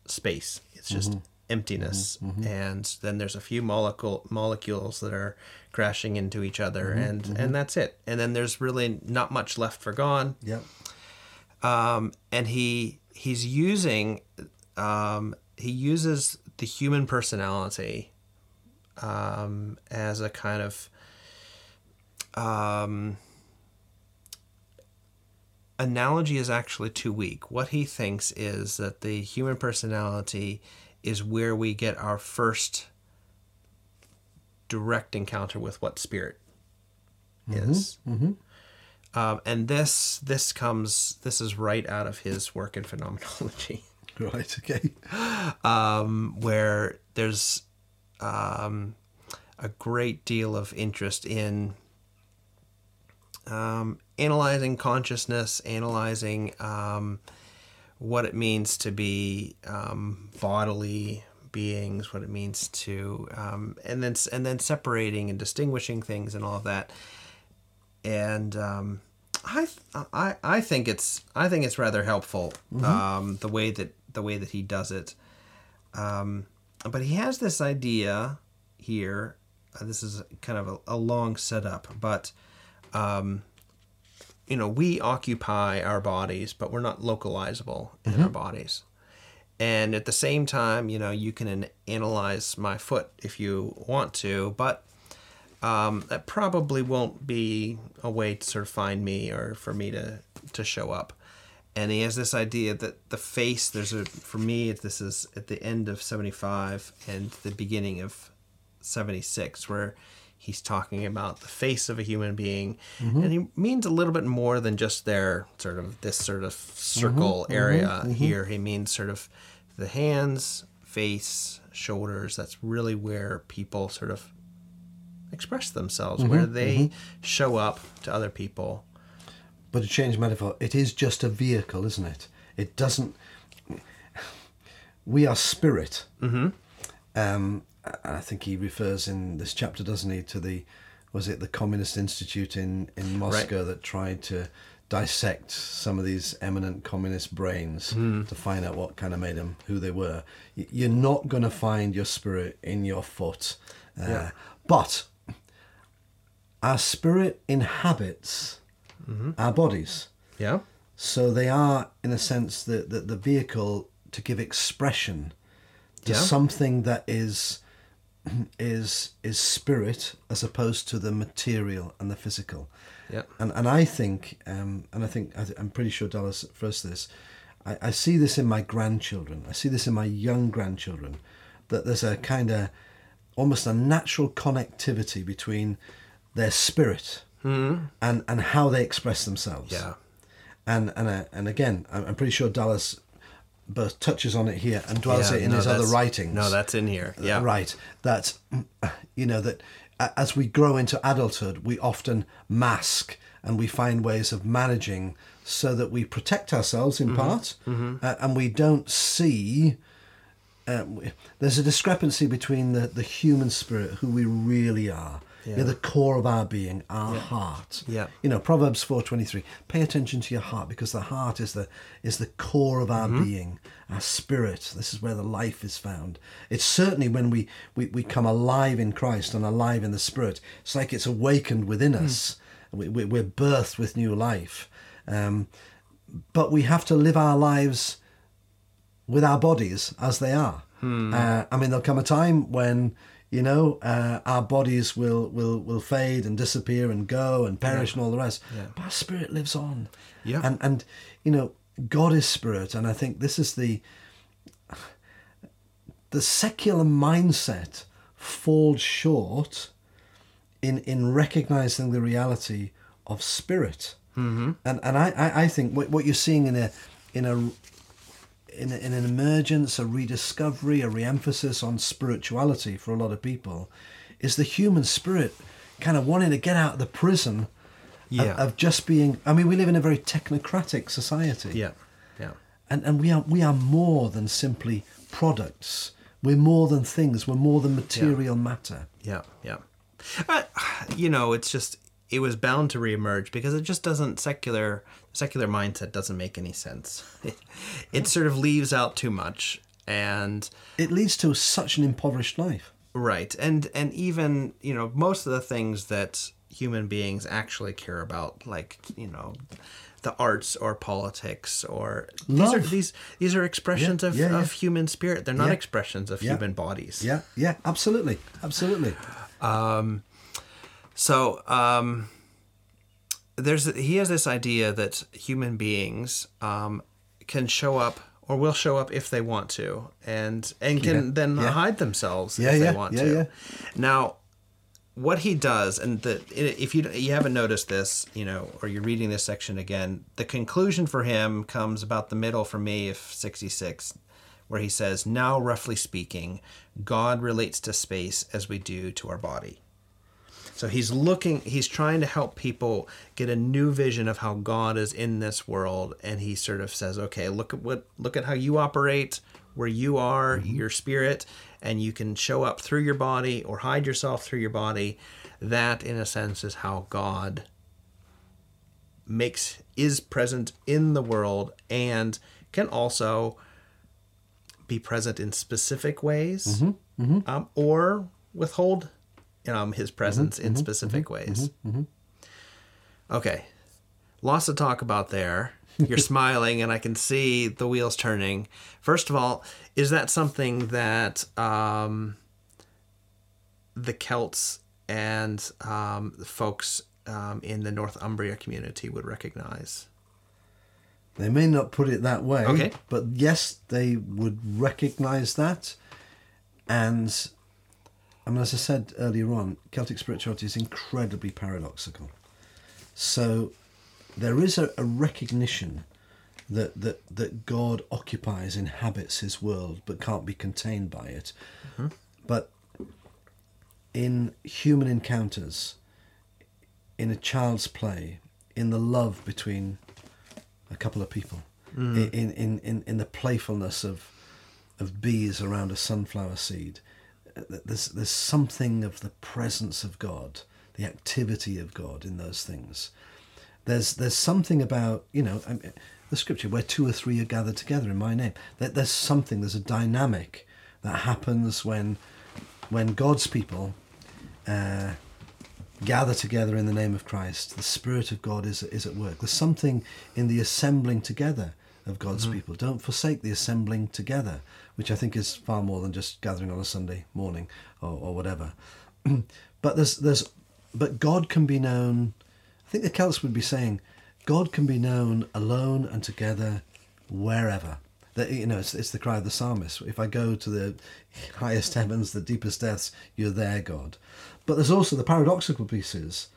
space. It's just mm-hmm. emptiness. And then there's a few molecule molecules that are crashing into each other and and that's it. And then there's really not much left for gone. Yep. um, and he he's using um, he uses the human personality um, as a kind of um, analogy is actually too weak. What he thinks is that the human personality is where we get our first direct encounter with what spirit is. Um, and this this comes this is right out of his work in phenomenology, Right. Okay. um, where there's um, a great deal of interest in um, analyzing consciousness, analyzing um, what it means to be um, bodily beings, what it means to, um, and then and then separating and distinguishing things and all of that. And um, I, I I think it's I think it's rather helpful um, the way that the way that he does it. Um, but he has this idea here. Uh, this is kind of a, a long setup, but um, you know, we occupy our bodies, but we're not localizable in our bodies. And at the same time, you know, you can an- analyze my foot if you want to, but um, that probably won't be a way to sort of find me or for me to to show up. And he has this idea that the face, there's a for me, this is at the end of seventy five and the beginning of seventy six, where he's talking about the face of a human being, mm-hmm. and he means a little bit more than just their sort of this sort of circle mm-hmm. area mm-hmm. here. He means sort of the hands, face, shoulders. That's really where people sort of express themselves, where they show up to other people. But to change metaphor, it is just a vehicle, isn't it? It doesn't. We are spirit. Mm-hmm. Um, and I think he refers in this chapter, doesn't he, to the was it the Communist Institute in in Moscow that tried to dissect some of these eminent communist brains to find out what kind of made them who they were. You're not going to find your spirit in your foot, uh, Yeah. but our spirit inhabits our bodies. Yeah. So they are, in a sense, the, the, the vehicle to give expression to Yeah. something that is is is spirit as opposed to the material and the physical. Yeah. And and I think, um, and I think I I'm pretty sure Dallas first this. I, I see this in my grandchildren. I see this in my young grandchildren, that there's a kind of almost a natural connectivity between their spirit and and how they express themselves. Yeah. And and uh, and again, I'm I'm pretty sure Dallas both touches on it here and dwells Yeah, it in no, his other writings. No, that's in here. Yeah. Right. That, you know, that as we grow into adulthood, we often mask and we find ways of managing so that we protect ourselves in part uh, and we don't see. Uh, there's a discrepancy between the, the human spirit, who we really are, Yeah. the core of our being, our heart. Yeah. You know, Proverbs four twenty three. Pay attention to your heart because the heart is the is the core of our being, our spirit. This is where the life is found. It's certainly when we, we, we come alive in Christ and alive in the Spirit. It's like it's awakened within us. We, we, we're birthed with new life. Um, but we have to live our lives with our bodies as they are. Uh, I mean, there'll come a time when you know uh, our bodies will, will will fade and disappear and go and perish and all the rest. But our spirit lives on. Yeah. And and you know God is spirit, and I think this is the the secular mindset falls short in in recognizing the reality of spirit. Mm-hmm. And and I, I, I think what, what you're seeing in a in a in, in an emergence, a rediscovery, a re-emphasis on spirituality for a lot of people, is the human spirit kind of wanting to get out of the prison of- Yeah. of, just being. I mean, we live in a very technocratic society Yeah. Yeah. and and we are we are more than simply products. We're more than things. We're more than material matter. Yeah, yeah. Uh, you know, it's just it was bound to reemerge because it just doesn't secular secular mindset doesn't make any sense. It, it sort of leaves out too much and It leads to such an impoverished life. right and and even you know most of the things that human beings actually care about like you know the arts or politics or these are these these are expressions Yeah, of, yeah, yeah. of human spirit they're not expressions of human bodies Yeah, yeah, absolutely, absolutely. Um, So um, there's he has this idea that human beings um, can show up or will show up if they want to, and and can Yeah, then yeah. hide themselves Yeah, if they want to. yeah. Now, what he does, and the if you you haven't noticed this, you know, or you're reading this section again, the conclusion for him comes about the middle for me of 66 where he says, Now, roughly speaking, God relates to space as we do to our body. So he's looking, he's trying to help people get a new vision of how God is in this world. And he sort of says, okay, look at what, look at how you operate, where you are, mm-hmm. your spirit, and you can show up through your body or hide yourself through your body. That, in a sense, is how God makes, is present in the world and can also be present in specific ways mm-hmm. Mm-hmm. Um, or withhold um, his presence in specific ways. Okay. Lots to talk about there. You're smiling, and I can see the wheels turning. First of all, is that something that um, the Celts and um, the folks um, in the Northumbria community would recognize? They may not put it that way, Okay. but yes, they would recognize that. And I mean, as I said earlier on, Celtic spirituality is incredibly paradoxical. So there is a, a recognition that, that, that God occupies, inhabits his world, but can't be contained by it. Mm-hmm. But in human encounters, in a child's play, in the love between a couple of people, mm. in, in, in, in the playfulness of, of bees around a sunflower seed, there's, there's something of the presence of God, the activity of God in those things. There's, there's something about, you know, the scripture where two or three are gathered together in my name. That there's something, there's a dynamic that happens when, when God's people uh, gather together in the name of Christ. The Spirit of God is, is at work. There's something in the assembling together of God's people. Don't forsake the assembling together, which I think is far more than just gathering on a Sunday morning or, or whatever. but there's there's but God can be known. I think the Celts would be saying, God can be known alone and together, wherever, That you know, it's, it's the cry of the psalmist. If I go to the highest heavens, the deepest depths, you're there, God. But there's also the paradoxical pieces.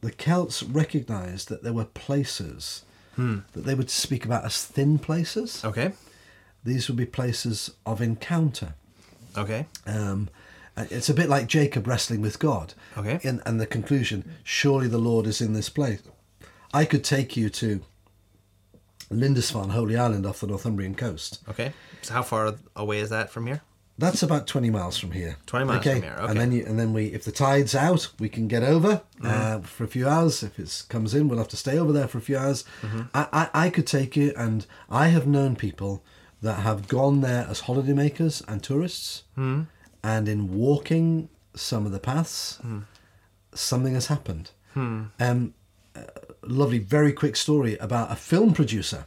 The Celts recognised that there were places hmm. that they would speak about as thin places. Okay. These would be places of encounter. Okay. Um, uh, it's a bit like Jacob wrestling with God. Okay. In, and the conclusion, surely the Lord is in this place. I could take you to Lindisfarne, Holy Island off the Northumbrian coast. Okay. So how far away is that from here? That's about 20 miles from here. 20 miles from here, okay. And then you, and then we if the tide's out, we can get over Mm-hmm. uh, for a few hours. If it comes in, we'll have to stay over there for a few hours. Mm-hmm. I, I, I could take you and I have known people that have gone there as holidaymakers and tourists Mm-hmm. and in walking some of the paths, something has happened. Um, a lovely, very quick story about a film producer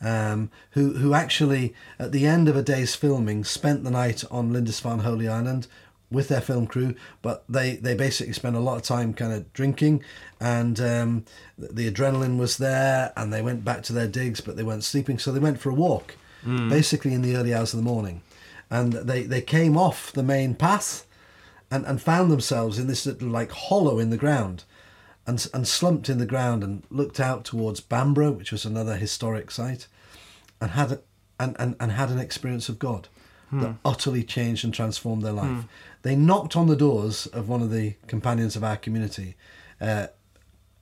um, who who actually at the end of a day's filming spent the night on Lindisfarne Holy Island with their film crew, but they they basically spent a lot of time kind of drinking, and um, the adrenaline was there, and they went back to their digs, but they weren't sleeping, so they went for a walk, Mm. basically in the early hours of the morning, and they they came off the main path, and and found themselves in this little like hollow in the ground and, and slumped in the ground and looked out towards Bamburgh, which was another historic site, and had a, and, and, and had an experience of God hmm. that utterly changed and transformed their life. Hmm. They knocked on the doors of one of the companions of our community uh,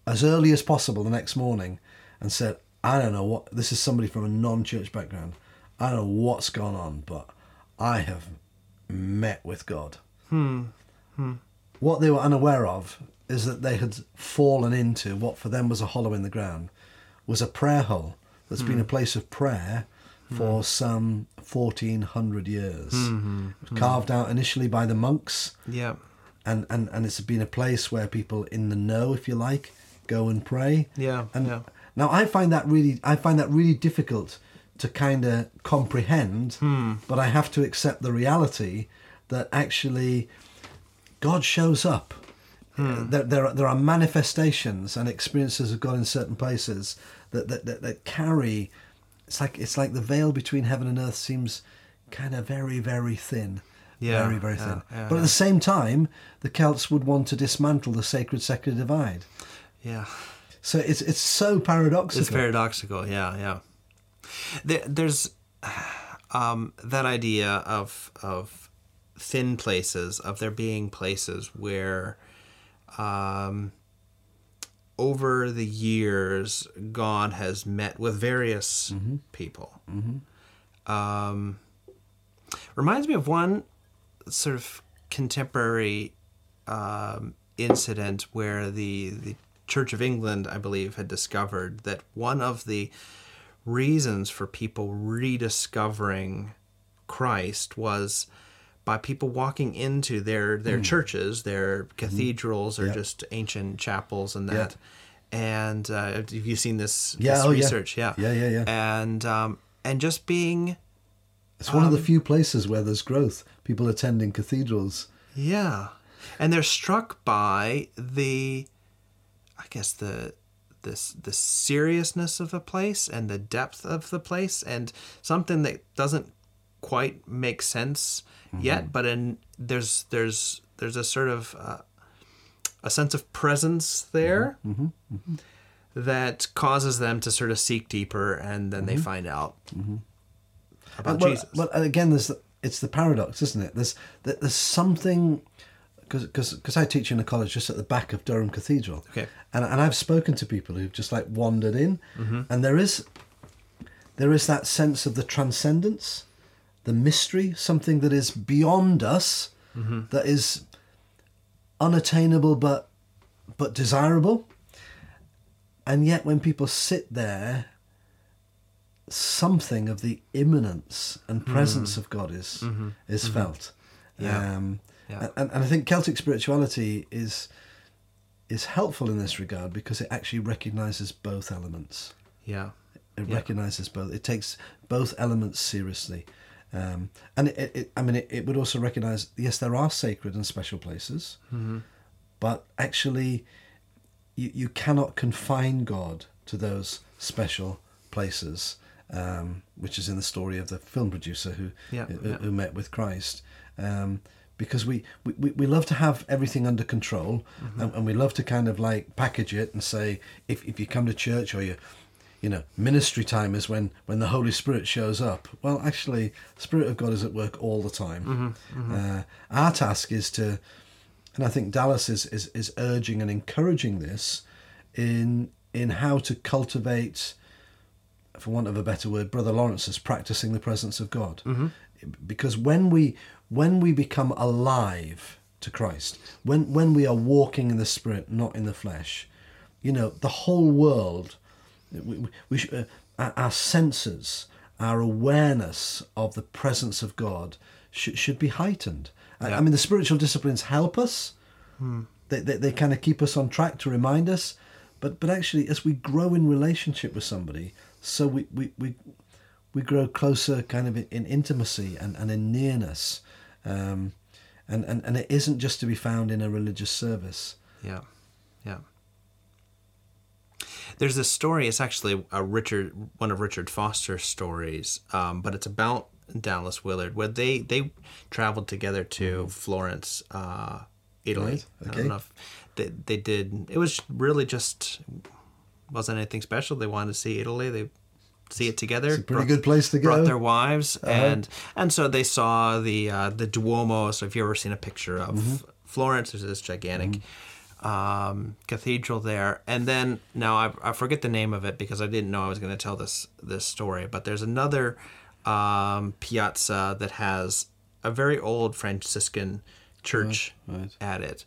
as early as possible the next morning and said, I don't know what, this is somebody from a non church background. I don't know what's gone on, but I have met with God. Hmm. Hmm. What they were unaware of is that they had fallen into what for them was a hollow in the ground, was a prayer hole that's been hmm. a place of prayer for some 1400 years. Mm-hmm. Was Carved out initially by the monks, Yeah. and, and, and it's been a place where people in the know, if you like, go and pray. Yeah, And yeah. now I find that really I find that really difficult to kind of comprehend, Hmm. but I have to accept the reality that actually God shows up. Hmm. There, there, are, there are manifestations and experiences of God in certain places that, that, that, that carry. It's like it's like the veil between heaven and earth seems kind of very very thin. Yeah, very very thin. yeah, but at the same time, the Celts would want to dismantle the sacred secular divide. Yeah. So it's it's so paradoxical. It's paradoxical. Yeah, yeah. There, there's um, that idea of of thin places, of there being places where, um, over the years, God has met with various people. Um, reminds me of one sort of contemporary um, incident where the the Church of England, I believe, had discovered that one of the reasons for people rediscovering Christ was by people walking into their their churches, their cathedrals, or Hmm. Yeah. just ancient chapels and that. And uh, have you seen this, Yeah, this oh, research? Yeah, Yeah, yeah, yeah. And um, and just being It's one of Um, the few places where there's growth. People attending cathedrals. Yeah. And they're struck by the I guess the this the seriousness of the place and the depth of the place and something that doesn't quite make sense mm-hmm. yet but in there's there's there's a sort of uh, a sense of presence there mm-hmm. Mm-hmm. that causes them to sort of seek deeper and then they find out about Uh, well, Jesus. well, again, there's the, it's the paradox, isn't it? There's there- there's something because because I teach in a college just at the back of Durham Cathedral. Okay. And and I've spoken to people who've just like wandered in, mm-hmm. and there is there is that sense of the transcendence, the mystery, something that is beyond us, mm-hmm. that is unattainable but but desirable. And yet, when people sit there, something of the immanence and presence mm. of God is mm-hmm. is felt. Yeah. Um, Yeah. And, and I think Celtic spirituality is is helpful in this regard because it actually recognizes both elements. yeah. It Yeah. recognizes both. It takes both elements seriously. Um, and it, it, I mean, it, it would also recognize yes, there are sacred and special places, but actually, you, you cannot confine God to those special places. um, which is in the story of the film producer who Yeah, who, yeah. who met with Christ. Um, because we, we, we- love to have everything under control Mm-hmm. and, and we love to kind of like package it and say if, if you come to church or you you know ministry time is when when the holy spirit shows up. Well actually spirit of god is at work all the time. Mm-hmm, Uh, our task is to and i think dallas is, is is urging and encouraging this in in how to cultivate for want of a better word brother lawrence is practicing the presence of god. Because when we when we become alive to christ when when we are walking in the spirit not in the flesh you know the whole world we, we, uh, our, our senses our awareness of the presence of god should, should be heightened. I- I, mean the spiritual disciplines help us. They, they, they kind of keep us on track to remind us. But but actually as we grow in relationship with somebody so we we, we we grow closer kind of in, in intimacy and, and in nearness um, and, and and it isn't just to be found in a religious service Yeah, yeah. There's this story. It's actually a Richard, one of Richard Foster's stories, um, but it's about Dallas Willard, where they they traveled together to Florence, uh, Italy. Mm-hmm. Right, I okay. don't know if they, they did. It was really just wasn't anything special. They wanted to see Italy. They see it together. It's a pretty good place to go. Uh-huh. Brought their wives, and and so they saw the uh, the Duomo. So if you have ever seen a picture of Mm-hmm. Florence, there's this gigantic um, cathedral there, and then now I, I forget the name of it because I didn't know I was going to tell this this story. But there's another um, piazza that has a very old Franciscan church right. at it,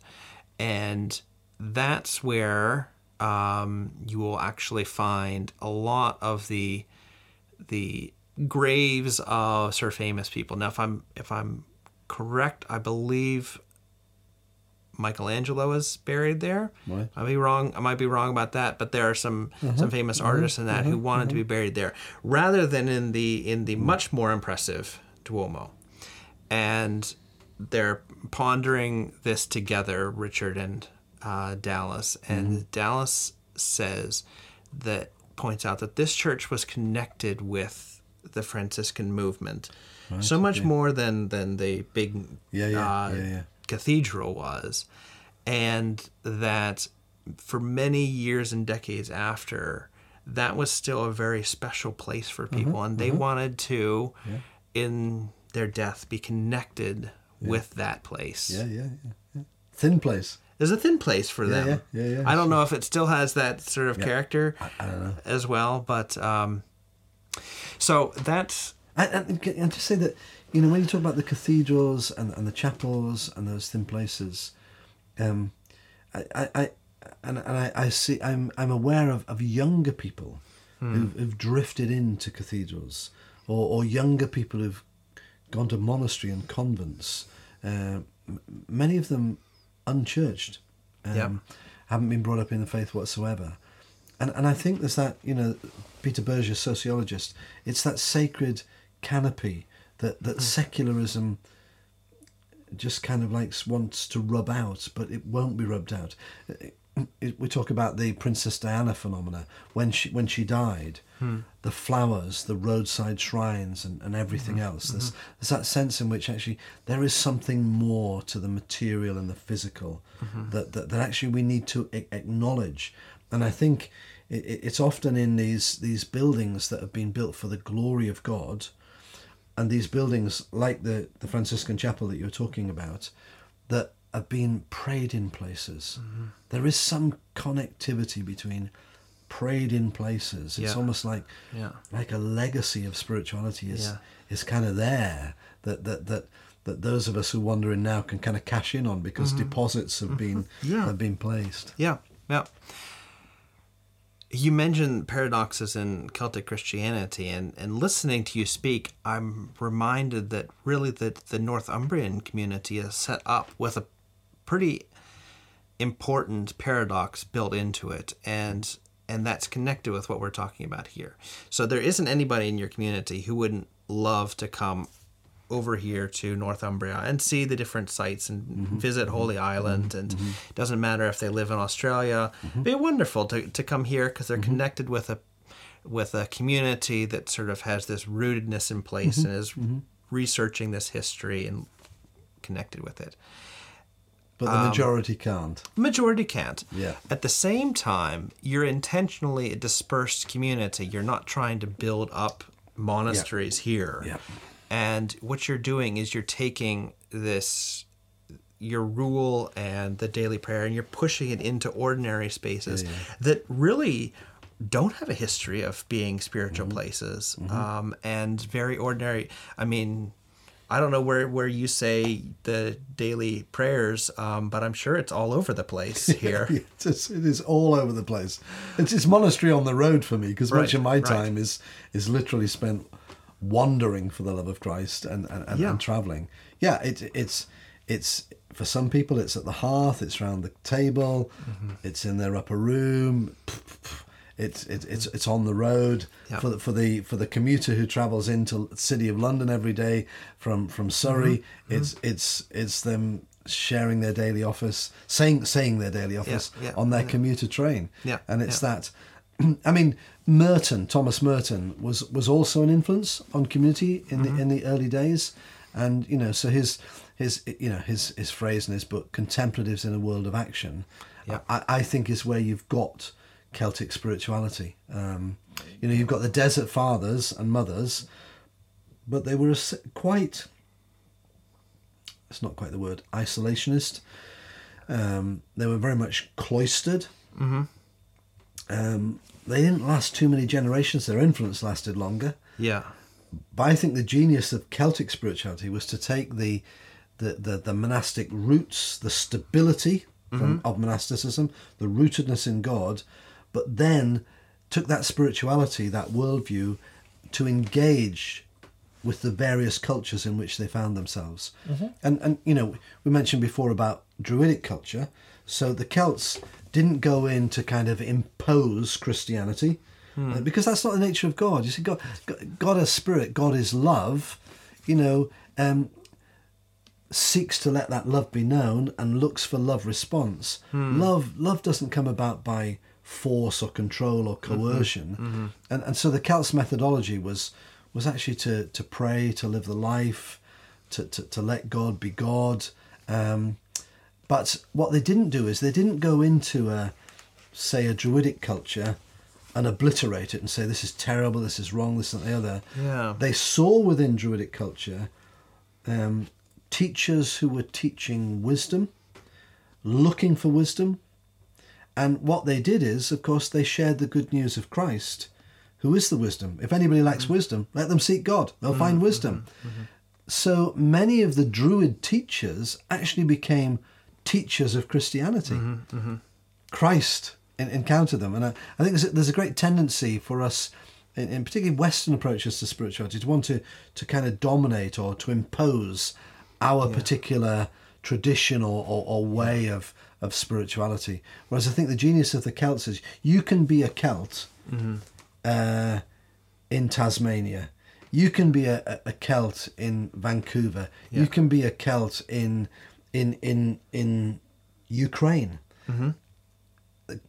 and that's where um, you will actually find a lot of the the graves of sort of famous people. Now, if I'm if I'm correct, I believe Michelangelo is buried there. Right. I may be wrong. I might be wrong about that, but there are some mm-hmm. some famous mm-hmm. artists in that who mm-hmm. wanted to be buried there, rather than in the in the much more impressive Duomo. And they're pondering this together, Richard and uh, Dallas, and Dallas says that points out that this church was connected with the Franciscan movement, so much more than than the big Yeah, yeah, uh, yeah, cathedral was, and that for many years and decades after, that was still a very special place for Mm-hmm, people, and they wanted to, in their death, be connected with that place. yeah, yeah. thin place There's a thin place for them. yeah, yeah, yeah, I don't know if it still has that sort of character I don't know. as well, but um, so that's And, and, and to say that, you know, when you talk about the cathedrals and, and the chapels and those thin places, um, I, I, I and, and I, I see, I'm, I'm aware of, of younger people who've, who've drifted into cathedrals, or, or younger people who've gone to monastery and convents. Uh, many of them unchurched, um, Yep. haven't been brought up in the faith whatsoever. And, and I think there's that, you know, Peter Berger, sociologist, it's that sacred canopy that, that secularism just kind of like wants to rub out, but it won't be rubbed out. We talk about the Princess Diana phenomena when she when she died, hmm. the flowers, the roadside shrines, and, and everything mm-hmm. else. There's, mm-hmm. there's that sense in which actually there is something more to the material and the physical mm-hmm. that, that that actually we need to acknowledge. And I think it, it- it's often in these these buildings that have been built for the glory of God, and these buildings like the the Franciscan chapel that you're talking about, that have been prayed in places. Mm-hmm. There is some connectivity between prayed in places. It's Yeah. almost like Yeah. like a legacy of spirituality is Yeah. is kind of there that that that that those of us who wander in now can kind of cash in on because mm-hmm. deposits have mm-hmm. been Yeah. have been placed. Yeah, yeah. You mentioned paradoxes in Celtic Christianity, and, and listening to you speak, I'm reminded that really the, the Northumbrian community is set up with a pretty important paradox built into it, and and that's connected with what we're talking about here. So there isn't anybody in your community who wouldn't love to come over here to Northumbria and see the different sites and mm-hmm. visit mm-hmm. Holy mm-hmm. Island. And it doesn't matter if they live in Australia. It'd be wonderful to, to come here because they're connected with a with a community that sort of has this rootedness in place Mm-hmm. and is researching this history and connected with it. But the majority can't. Majority can't. Yeah. At the same time, you're intentionally a dispersed community. You're not trying to build up monasteries here. Yeah. And what you're doing is you're taking this your rule and the daily prayer and you're pushing it into ordinary spaces that really don't have a history of being spiritual Mm-hmm. places um, and very ordinary i mean i don't know where, where you say the daily prayers um, but i'm sure it's all over the place here it, is, it is all over the place. It's, it's monastery on the road for me because much of my right. time is is literally spent wandering for the love of Christ and and, and, Yeah. and traveling. Yeah, it, it's it's for some people it's at the hearth, it's round the table, Mm-hmm. it's in their upper room. It's it's it's, it's on the road Yeah. for the, for the for the commuter who travels into the city of London every day from from Surrey. Mm-hmm. It's it's it's them sharing their daily office, saying saying their daily office yeah, on their yeah. commuter train. Yeah, and it's yeah. that. I mean, Merton, Thomas Merton, was was also an influence on community in Mm-hmm. the in the early days, and you know, so his his you know his his phrase in his book, "Contemplatives in a World of Action," Yeah. I, I think is where you've got Celtic spirituality. Um, you know, you've got the desert fathers and mothers, but they were quite. It's not quite the word isolationist. Um, they were very much cloistered. Um, they didn't last too many generations. Their influence lasted longer. yeah But I think the genius of Celtic spirituality was to take the the, the, the monastic roots, the stability from, of monasticism, the rootedness in God, but then took that spirituality, that worldview, to engage with the various cultures in which they found themselves. And and you know, we mentioned before about Druidic culture. So the Celts didn't go in to kind of impose Christianity. uh, Because that's not the nature of God. You see, God, God- is spirit. God is love. You know, um, seeks to let that love be known and looks for love response. Love, love doesn't come about by force or control or coercion. And and so the Celts' methodology was was actually to to pray, to live the life, to to, to let God be God. Um, but what they didn't do is they didn't go into a say a druidic culture and obliterate it and say this is terrible, this is wrong, this and the other. Yeah. They saw within druidic culture um, teachers who were teaching wisdom, looking for wisdom. And what they did is, of course, they shared the good news of Christ, who is the wisdom. If anybody lacks mm-hmm. wisdom, let them seek God, they'll find mm-hmm. wisdom. Mm-hmm. So many of the Druid teachers actually became teachers of Christianity. Christ en- encountered them. And I, I think there's a, there's a great tendency for us, in, in particularly Western approaches to spirituality, to want to, to kind of dominate or to impose our particular tradition or, or, or way of, of spirituality. Whereas I think the genius of the Celts is you can be a Celt uh, in Tasmania. You can be a, a- Celt in Vancouver. You can be a Celt in in in in Ukraine.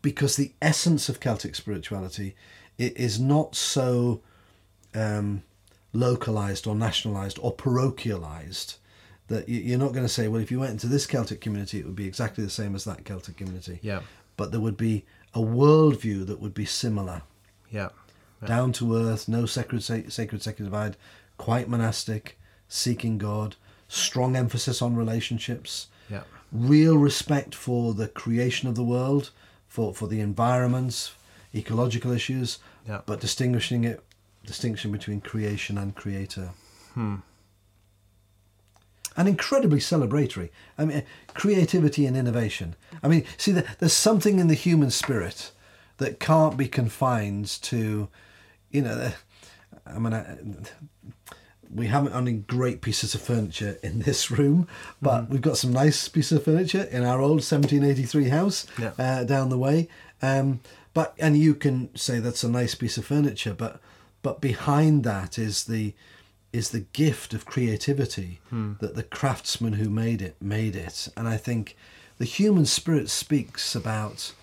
Because the essence of Celtic spirituality i- is not so um, localized or nationalized or parochialized that you- you're not going to say, well, if you went into this Celtic community, it would be exactly the same as that Celtic community. Yeah. But there would be a worldview that would be similar Yeah. down to earth, no sacred sa- sacred sacred divide, quite monastic, seeking God, strong emphasis on relationships, Yeah. real respect for the creation of the world, for for the environments, ecological issues, Yeah. but distinguishing it distinction between creation and creator. Hmm. And incredibly celebratory. I mean, creativity and innovation. I mean, see, there- there's something in the human spirit that can't be confined to, you know, the- I mean, I, we haven't only great pieces of furniture in this room, but we've got some nice pieces of furniture in our old 1783 house Yeah. uh, down the way. Um, but and you can say that's a nice piece of furniture, but but behind that is the is the gift of creativity that the craftsman who made it made it. And I think the human spirit speaks about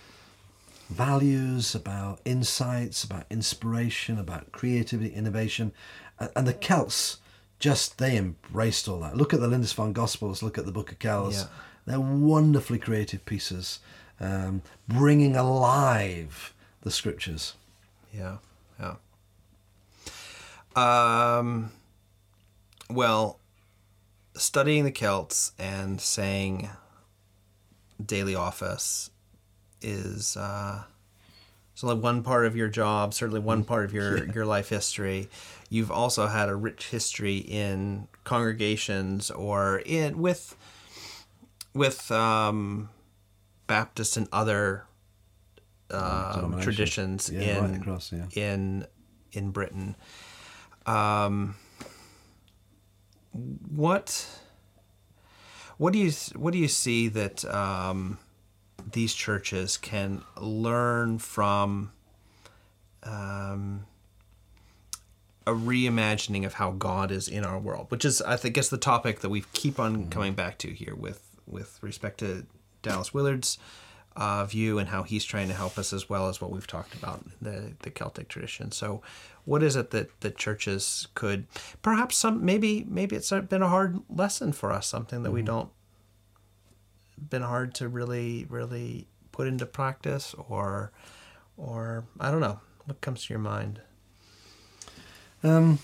values, about insights, about inspiration, about creativity, innovation. And, and the Celts just, they embraced all that. Look at the Lindisfarne Gospels, look at the Book of Kells. Yeah. They're wonderfully creative pieces, um, bringing alive the scriptures. Yeah, yeah. Um, well, studying the Celts and saying daily office is uh, it's only one part of your job, certainly one part of your, your life history. You've also had a rich history in congregations or in with with um, Baptists and other uh, traditions Yeah, in right across, yeah. in in Britain. Um, what what do you what do you see that um, these churches can learn from um, a reimagining of how God is in our world, which is I think guess the topic that we keep on coming back to here with with respect to Dallas Willard's uh, view and how he's trying to help us as well as what we've talked about the the Celtic tradition. So, what is it that the churches could perhaps some maybe maybe it's been a hard lesson for us, something that we don't been hard to really really put into practice or or I don't know what comes to your mind. Um,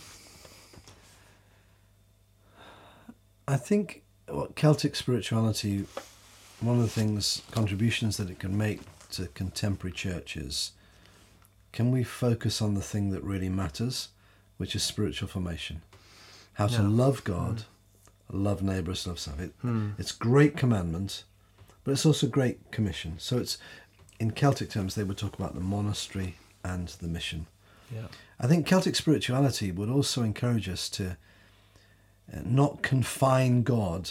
I think what Celtic spirituality, one of the things, contributions that it can make to contemporary churches, can we focus on the thing that really matters, which is spiritual formation? How to Yeah. love God, love neighbours, love self. It, It's great commandment, but it's also great commission. So it's, in Celtic terms, they would talk about the monastery and the mission. Yeah. I think Celtic spirituality would also encourage us to uh, not confine God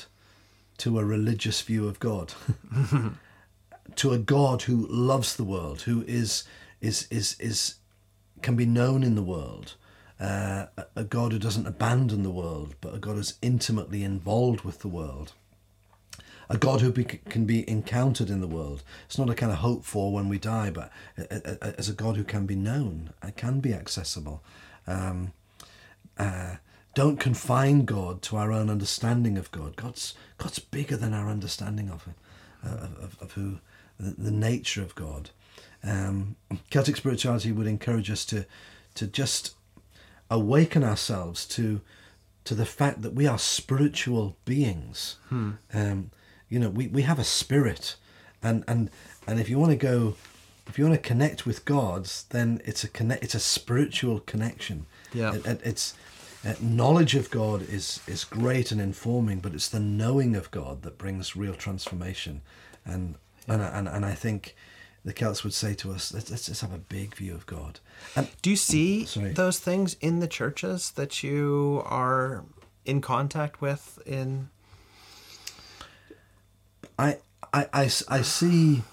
to a religious view of God, to a God who loves the world, who is is is is can be known in the world, uh, a- God who doesn't abandon the world, but a God who's intimately involved with the world. A God who be, can be encountered in the world. It's not a kind of hope for when we die, but as a God who can be known and can be accessible. Um, uh, don't confine God to our own understanding of God. God's God's bigger than our understanding of uh, of, of who the, the nature of God. Um, Celtic spirituality would encourage us to to just awaken ourselves to to the fact that we are spiritual beings. Um, you know, we, we have a spirit, and and and if you want to go, if you want to connect with God, then it's a connect. It's a spiritual connection. Yeah. It- it- it's uh, knowledge of God is is great and informing, but it's the knowing of God that brings real transformation, and and and and I think the Celts would say to us, let's, let's just have a big view of God. And Do you see Sorry. those things in the churches that you are in contact with in I, I, I see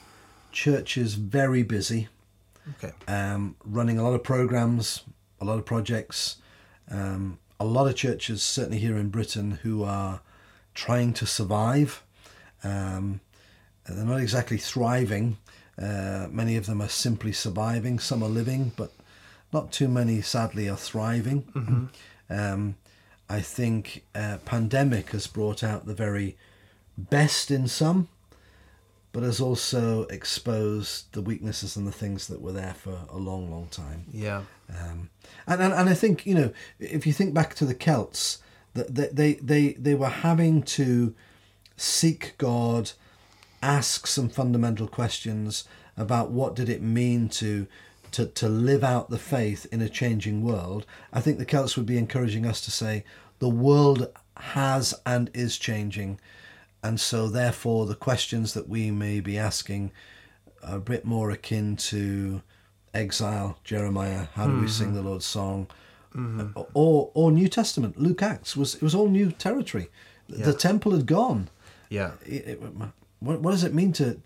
churches very busy, Okay. um, running a lot of programs, a lot of projects. Um, a lot of churches, certainly here in Britain, who are trying to survive. Um, they're not exactly thriving. Uh, many of them are simply surviving. Some are living, but not too many, sadly, are thriving. Um, I think uh, pandemic has brought out the very best in some, but has also exposed the weaknesses and the things that were there for a long, long time. Yeah. Um, and, and and I think you know if you think back to the Celts, that they, they they they were having to seek God, ask some fundamental questions about what did it mean to to to live out the faith in a changing world. I think the Celts would be encouraging us to say the world has and is changing, and so therefore the questions that we may be asking are a bit more akin to exile, Jeremiah, how do we mm-hmm. sing the Lord's song, mm-hmm. or or New Testament, Luke Acts was it was all new territory. The temple had gone. Yeah. It- it- what, what does it mean to?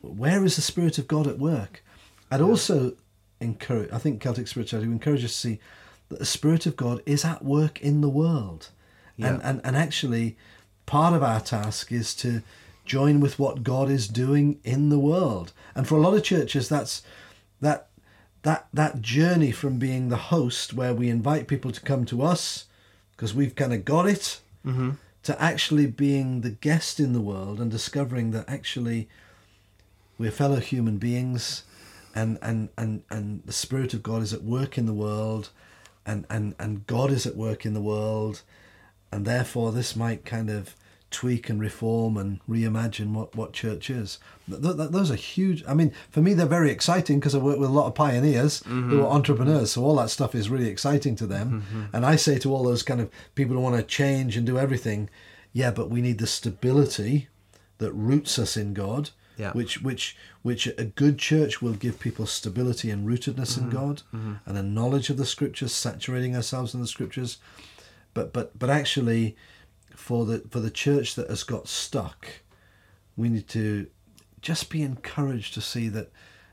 Where is the Spirit of God at work? I'd also encourage. I think Celtic spirituality would encourage us to see that the Spirit of God is at work in the world, and and and actually, part of our task is to join with what God is doing in the world. And for a lot of churches, that's that that that journey from being the host, where we invite people to come to us because we've kind of got it, Mm-hmm. To actually being the guest in the world and discovering that actually we're fellow human beings and and and and the spirit of god is at work in the world and and and god is at work in the world and therefore this might kind of tweak and reform and reimagine what what church is. Th- th- those are huge i mean for me they're very exciting because i work with a lot of pioneers who mm-hmm. are entrepreneurs so all that stuff is really exciting to them. Mm-hmm. And i say to all those kind of people who want to change and do everything yeah but we need the stability that roots us in god Yeah. which which which a good church will give people stability and rootedness in mm-hmm. God and a knowledge of the scriptures, saturating ourselves in the scriptures. But but but actually, for the for the church that has got stuck, we need to just be encouraged to see that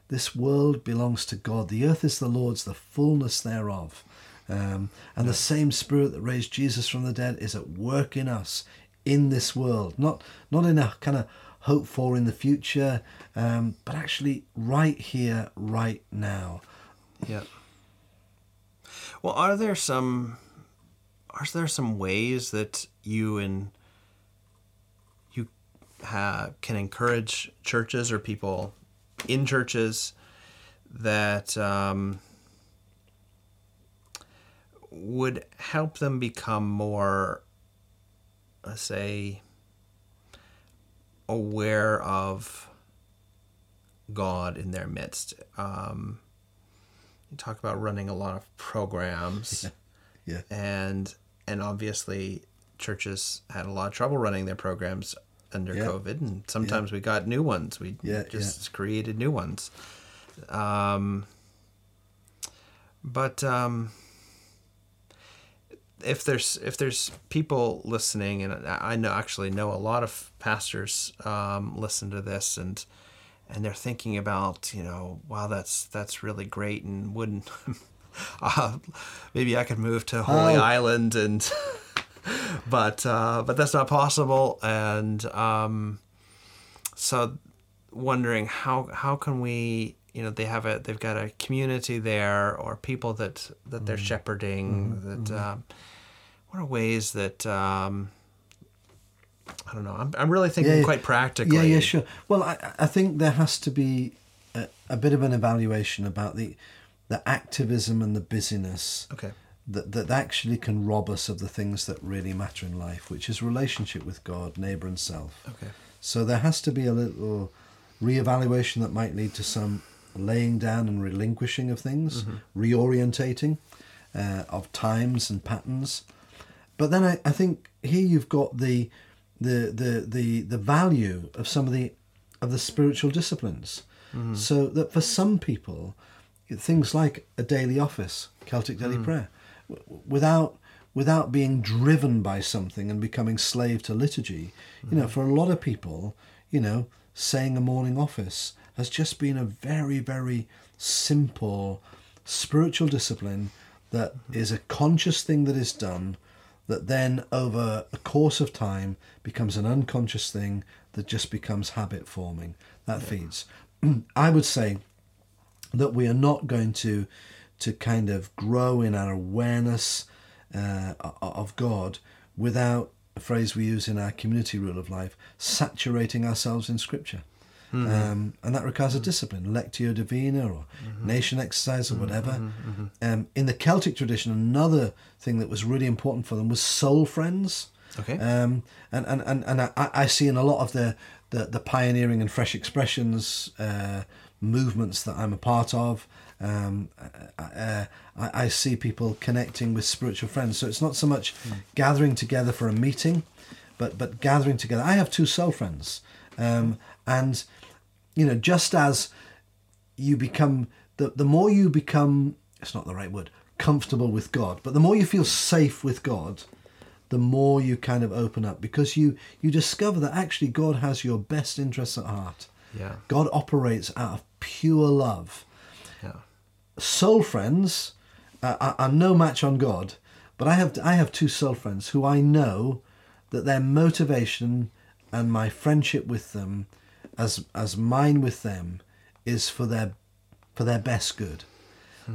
this world belongs to God. The earth is the Lord's, the fullness thereof. Um, and the same spirit that raised Jesus from the dead is at work in us in this world, not not in a kind of hope for in the future, um, but actually right here, right now. Yeah. Well, are there some are there some ways that you and you ha can encourage churches or people in churches that um, would help them become more, let's say, aware of God in their midst. Um, you talk about running a lot of programs, Yeah. and and obviously churches had a lot of trouble running their programs under Yeah. COVID, and sometimes we got new ones. We Yeah, just created new ones. Um, but um, if there's if there's people listening, and I I know actually know a lot of pastors um, listen to this, and and they're thinking about you know wow that's that's really great, and wouldn't uh, maybe I could move to Holy Oh. Island and. but uh, but that's not possible, and um, so wondering how how can we you know they have a they've got a community there or people that that they're shepherding that um, what are ways that um, I don't know. I'm, I'm really thinking yeah. quite practically. Yeah, yeah, sure. Well, I, I think there has to be a, a bit of an evaluation about the the activism and the busyness okay that, that actually can rob us of the things that really matter in life, which is relationship with God, neighbour, and self. okay So there has to be a little reevaluation that might lead to some laying down and relinquishing of things, mm-hmm. reorientating uh, of times and patterns. But then I, I think here you've got the, the the the the value of some of the of the spiritual disciplines. Mm-hmm. So that for some people, things like a daily office, Celtic daily mm. prayer, w- without without being driven by something and becoming slave to liturgy, you mm-hmm. know, for a lot of people, you know, saying a morning office has just been a very very simple spiritual discipline that mm-hmm. is a conscious thing that is done that then over a course of time becomes an unconscious thing that just becomes habit forming. That feeds. I would say that we are not going to to kind of grow in our awareness uh, of God without a phrase we use in our community rule of life, saturating ourselves in Scripture. Um, and that requires a discipline, lectio divina or Ignatian exercise or whatever. Um, in the Celtic tradition, another thing that was really important for them was soul friends. Okay. Um, and and, and, and I, I see in a lot of the, the, the pioneering and fresh expressions uh, movements that I'm a part of, um, uh, I, I see people connecting with spiritual friends. So it's not so much gathering together for a meeting, but but gathering together. I have two soul friends, um, and you know, just as you become the the more you become, it's not the right word, comfortable with God, but the more you feel safe with God, the more you kind of open up because you you discover that actually God has your best interests at heart. yeah God operates out of pure love. Yeah Soul friends uh, are, are no match on God, but I have I have two soul friends who I know that their motivation and my friendship with them, as as mine with them, is for their for their best good.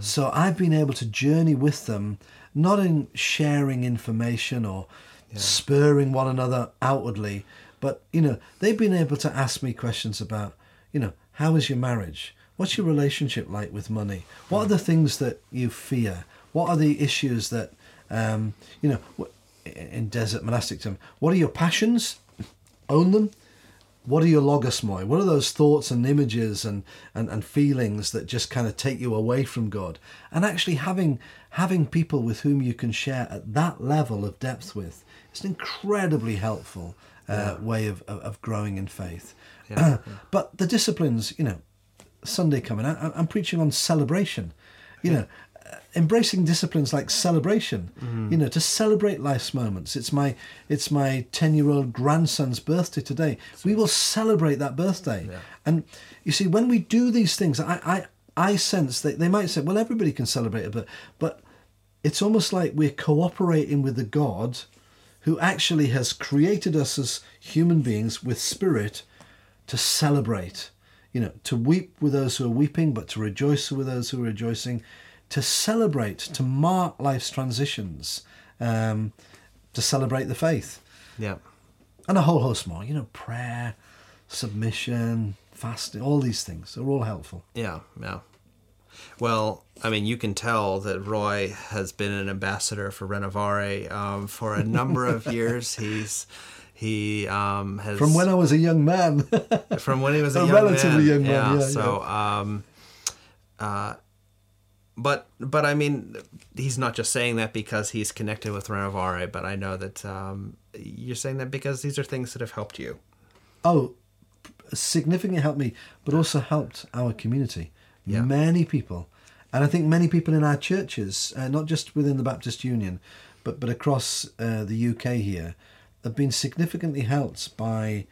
So I've been able to journey with them, not in sharing information or spurring one another outwardly, but you know they've been able to ask me questions about, you know, how is your marriage? What's your relationship like with money? What are the things that you fear? What are the issues that, um, you know, in desert monastic term, what are your passions? Own them. What are your logismoi? What are those thoughts and images and, and, and feelings that just kind of take you away from God? And actually having having people with whom you can share at that level of depth with is an incredibly helpful uh, way of, of, of growing in faith. Yeah, but the disciplines, you know, Sunday coming out, I'm preaching on celebration. You know, uh, embracing disciplines like celebration. Mm-hmm. You know, to celebrate life's moments. It's my it's my ten year old grandson's birthday today. We will celebrate that birthday. Yeah. And you see, when we do these things, I I, I sense that they might say, well, everybody can celebrate it, but but it's almost like we're cooperating with the God who actually has created us as human beings with spirit to celebrate, you know, to weep with those who are weeping, but to rejoice with those who are rejoicing, to celebrate, to mark life's transitions, um, to celebrate the faith, yeah, and a whole host more. You know, prayer, submission, fasting, all these things are all helpful. yeah, yeah. Well, I mean, you can tell that Roy has been an ambassador for Renovaré um, for a number of years. He's he um, has From when I was a young man, from when he was a, A young relatively man. young man, yeah, so, um, uh, but but I mean, he's not just saying that because he's connected with Renovaré, but I know that um, you're saying that because these are things that have helped you. oh, significantly helped me, but also helped our community. Yeah. Many people, and I think many people in our churches, uh, not just within the Baptist Union, but but across uh, the UK here, have been significantly helped by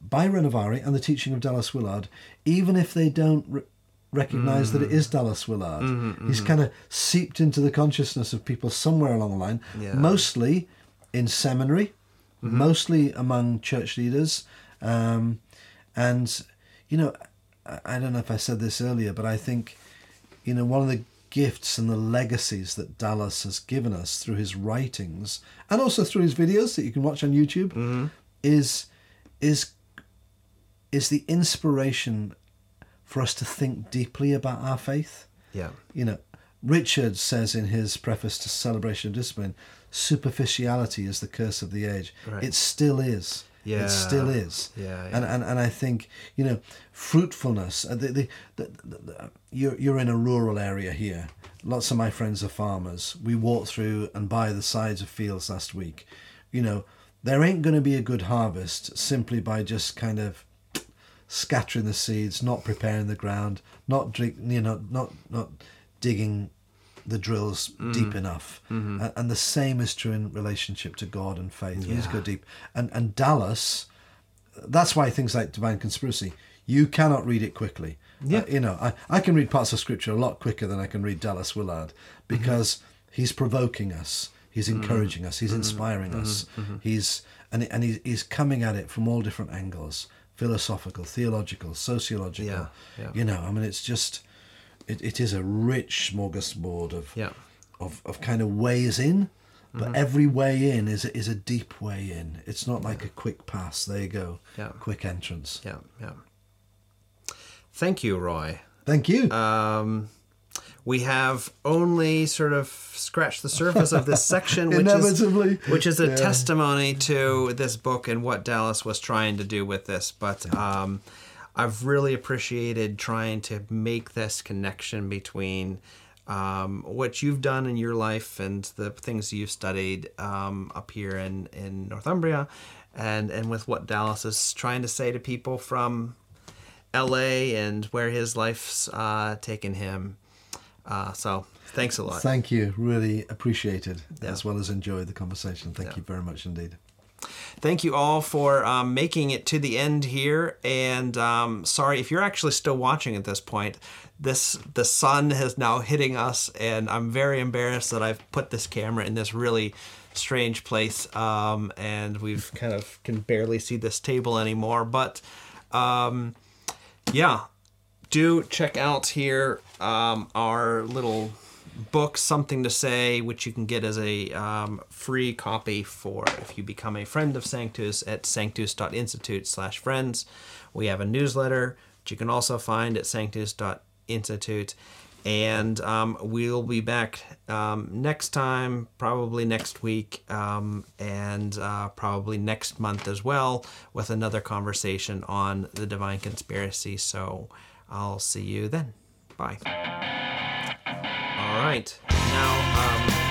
by Renovaré and the teaching of Dallas Willard, even if they don't. Re- recognize that it is mm. Dallas Willard. Mm-hmm, He's mm-hmm. kind of seeped into the consciousness of people somewhere along the line, Yeah. mostly in seminary, mm-hmm. mostly among church leaders. Um, and, you know, I, I don't know if I said this earlier, but I think, you know, one of the gifts and the legacies that Dallas has given us through his writings and also through his videos that you can watch on YouTube mm-hmm. is is is the inspiration for us to think deeply about our faith. Yeah. You know, Richard says in his preface to Celebration of Discipline, superficiality is the curse of the age. Right. It still is. Yeah. It still is. Yeah, And, yeah. and and I think you know fruitfulness. uh, The, the, the, the, the, you're you're in a rural area here. Lots of my friends are farmers. We walked through and by the sides of fields last week. You know, there ain't going to be a good harvest simply by just kind of scattering the seeds, not preparing the ground, not drink, you know, not not digging the drills mm. deep enough. Mm-hmm. And, and the same is true in relationship to God and faith. We need to go deep. And and Dallas, that's why things like Divine Conspiracy, you cannot read it quickly. Uh, yeah. Uh, you know, I, I can read parts of scripture a lot quicker than I can read Dallas Willard mm-hmm. because he's provoking us, he's mm. encouraging us, he's mm-hmm. inspiring us, he's and and he, he's coming at it from all different angles, philosophical, theological, sociological. Yeah, yeah. You know, I mean, it's just it, it is a rich smorgasbord of Yeah. of, of kind of ways in, but every way in is is a deep way in. It's not like a quick pass. There you go. Yeah. Quick entrance. Yeah. Yeah. Thank you, Roy. Thank you. Um, we have only sort of scratched the surface of this section, which Inevitably. is which is a Yeah. testimony to this book and what Dallas was trying to do with this. But um, I've really appreciated trying to make this connection between um, what you've done in your life and the things you've studied um, up here in, in Northumbria, and and with what Dallas is trying to say to people from LA and where his life's uh, taken him. Uh, so thanks a lot. Thank you. Really appreciated Yeah. as well as enjoyed the conversation. Thank Yeah. you very much indeed. Thank you all for um, making it to the end here. And um, sorry if you're actually still watching at this point. This the sun is now hitting us, and I'm very embarrassed that I've put this camera in this really strange place, um, and we've kind of can barely see this table anymore. But um, yeah, do check out here um, our little book, Something to Say, which you can get as a um, free copy for if you become a friend of Sanctus at sanctus.institute slash friends. We have a newsletter, which you can also find at sanctus.institute. And um, we'll be back um, next time, probably next week, um, and uh, probably next month as well, with another conversation on the divine conspiracy. So I'll see you then. Bye. All right. Now, um,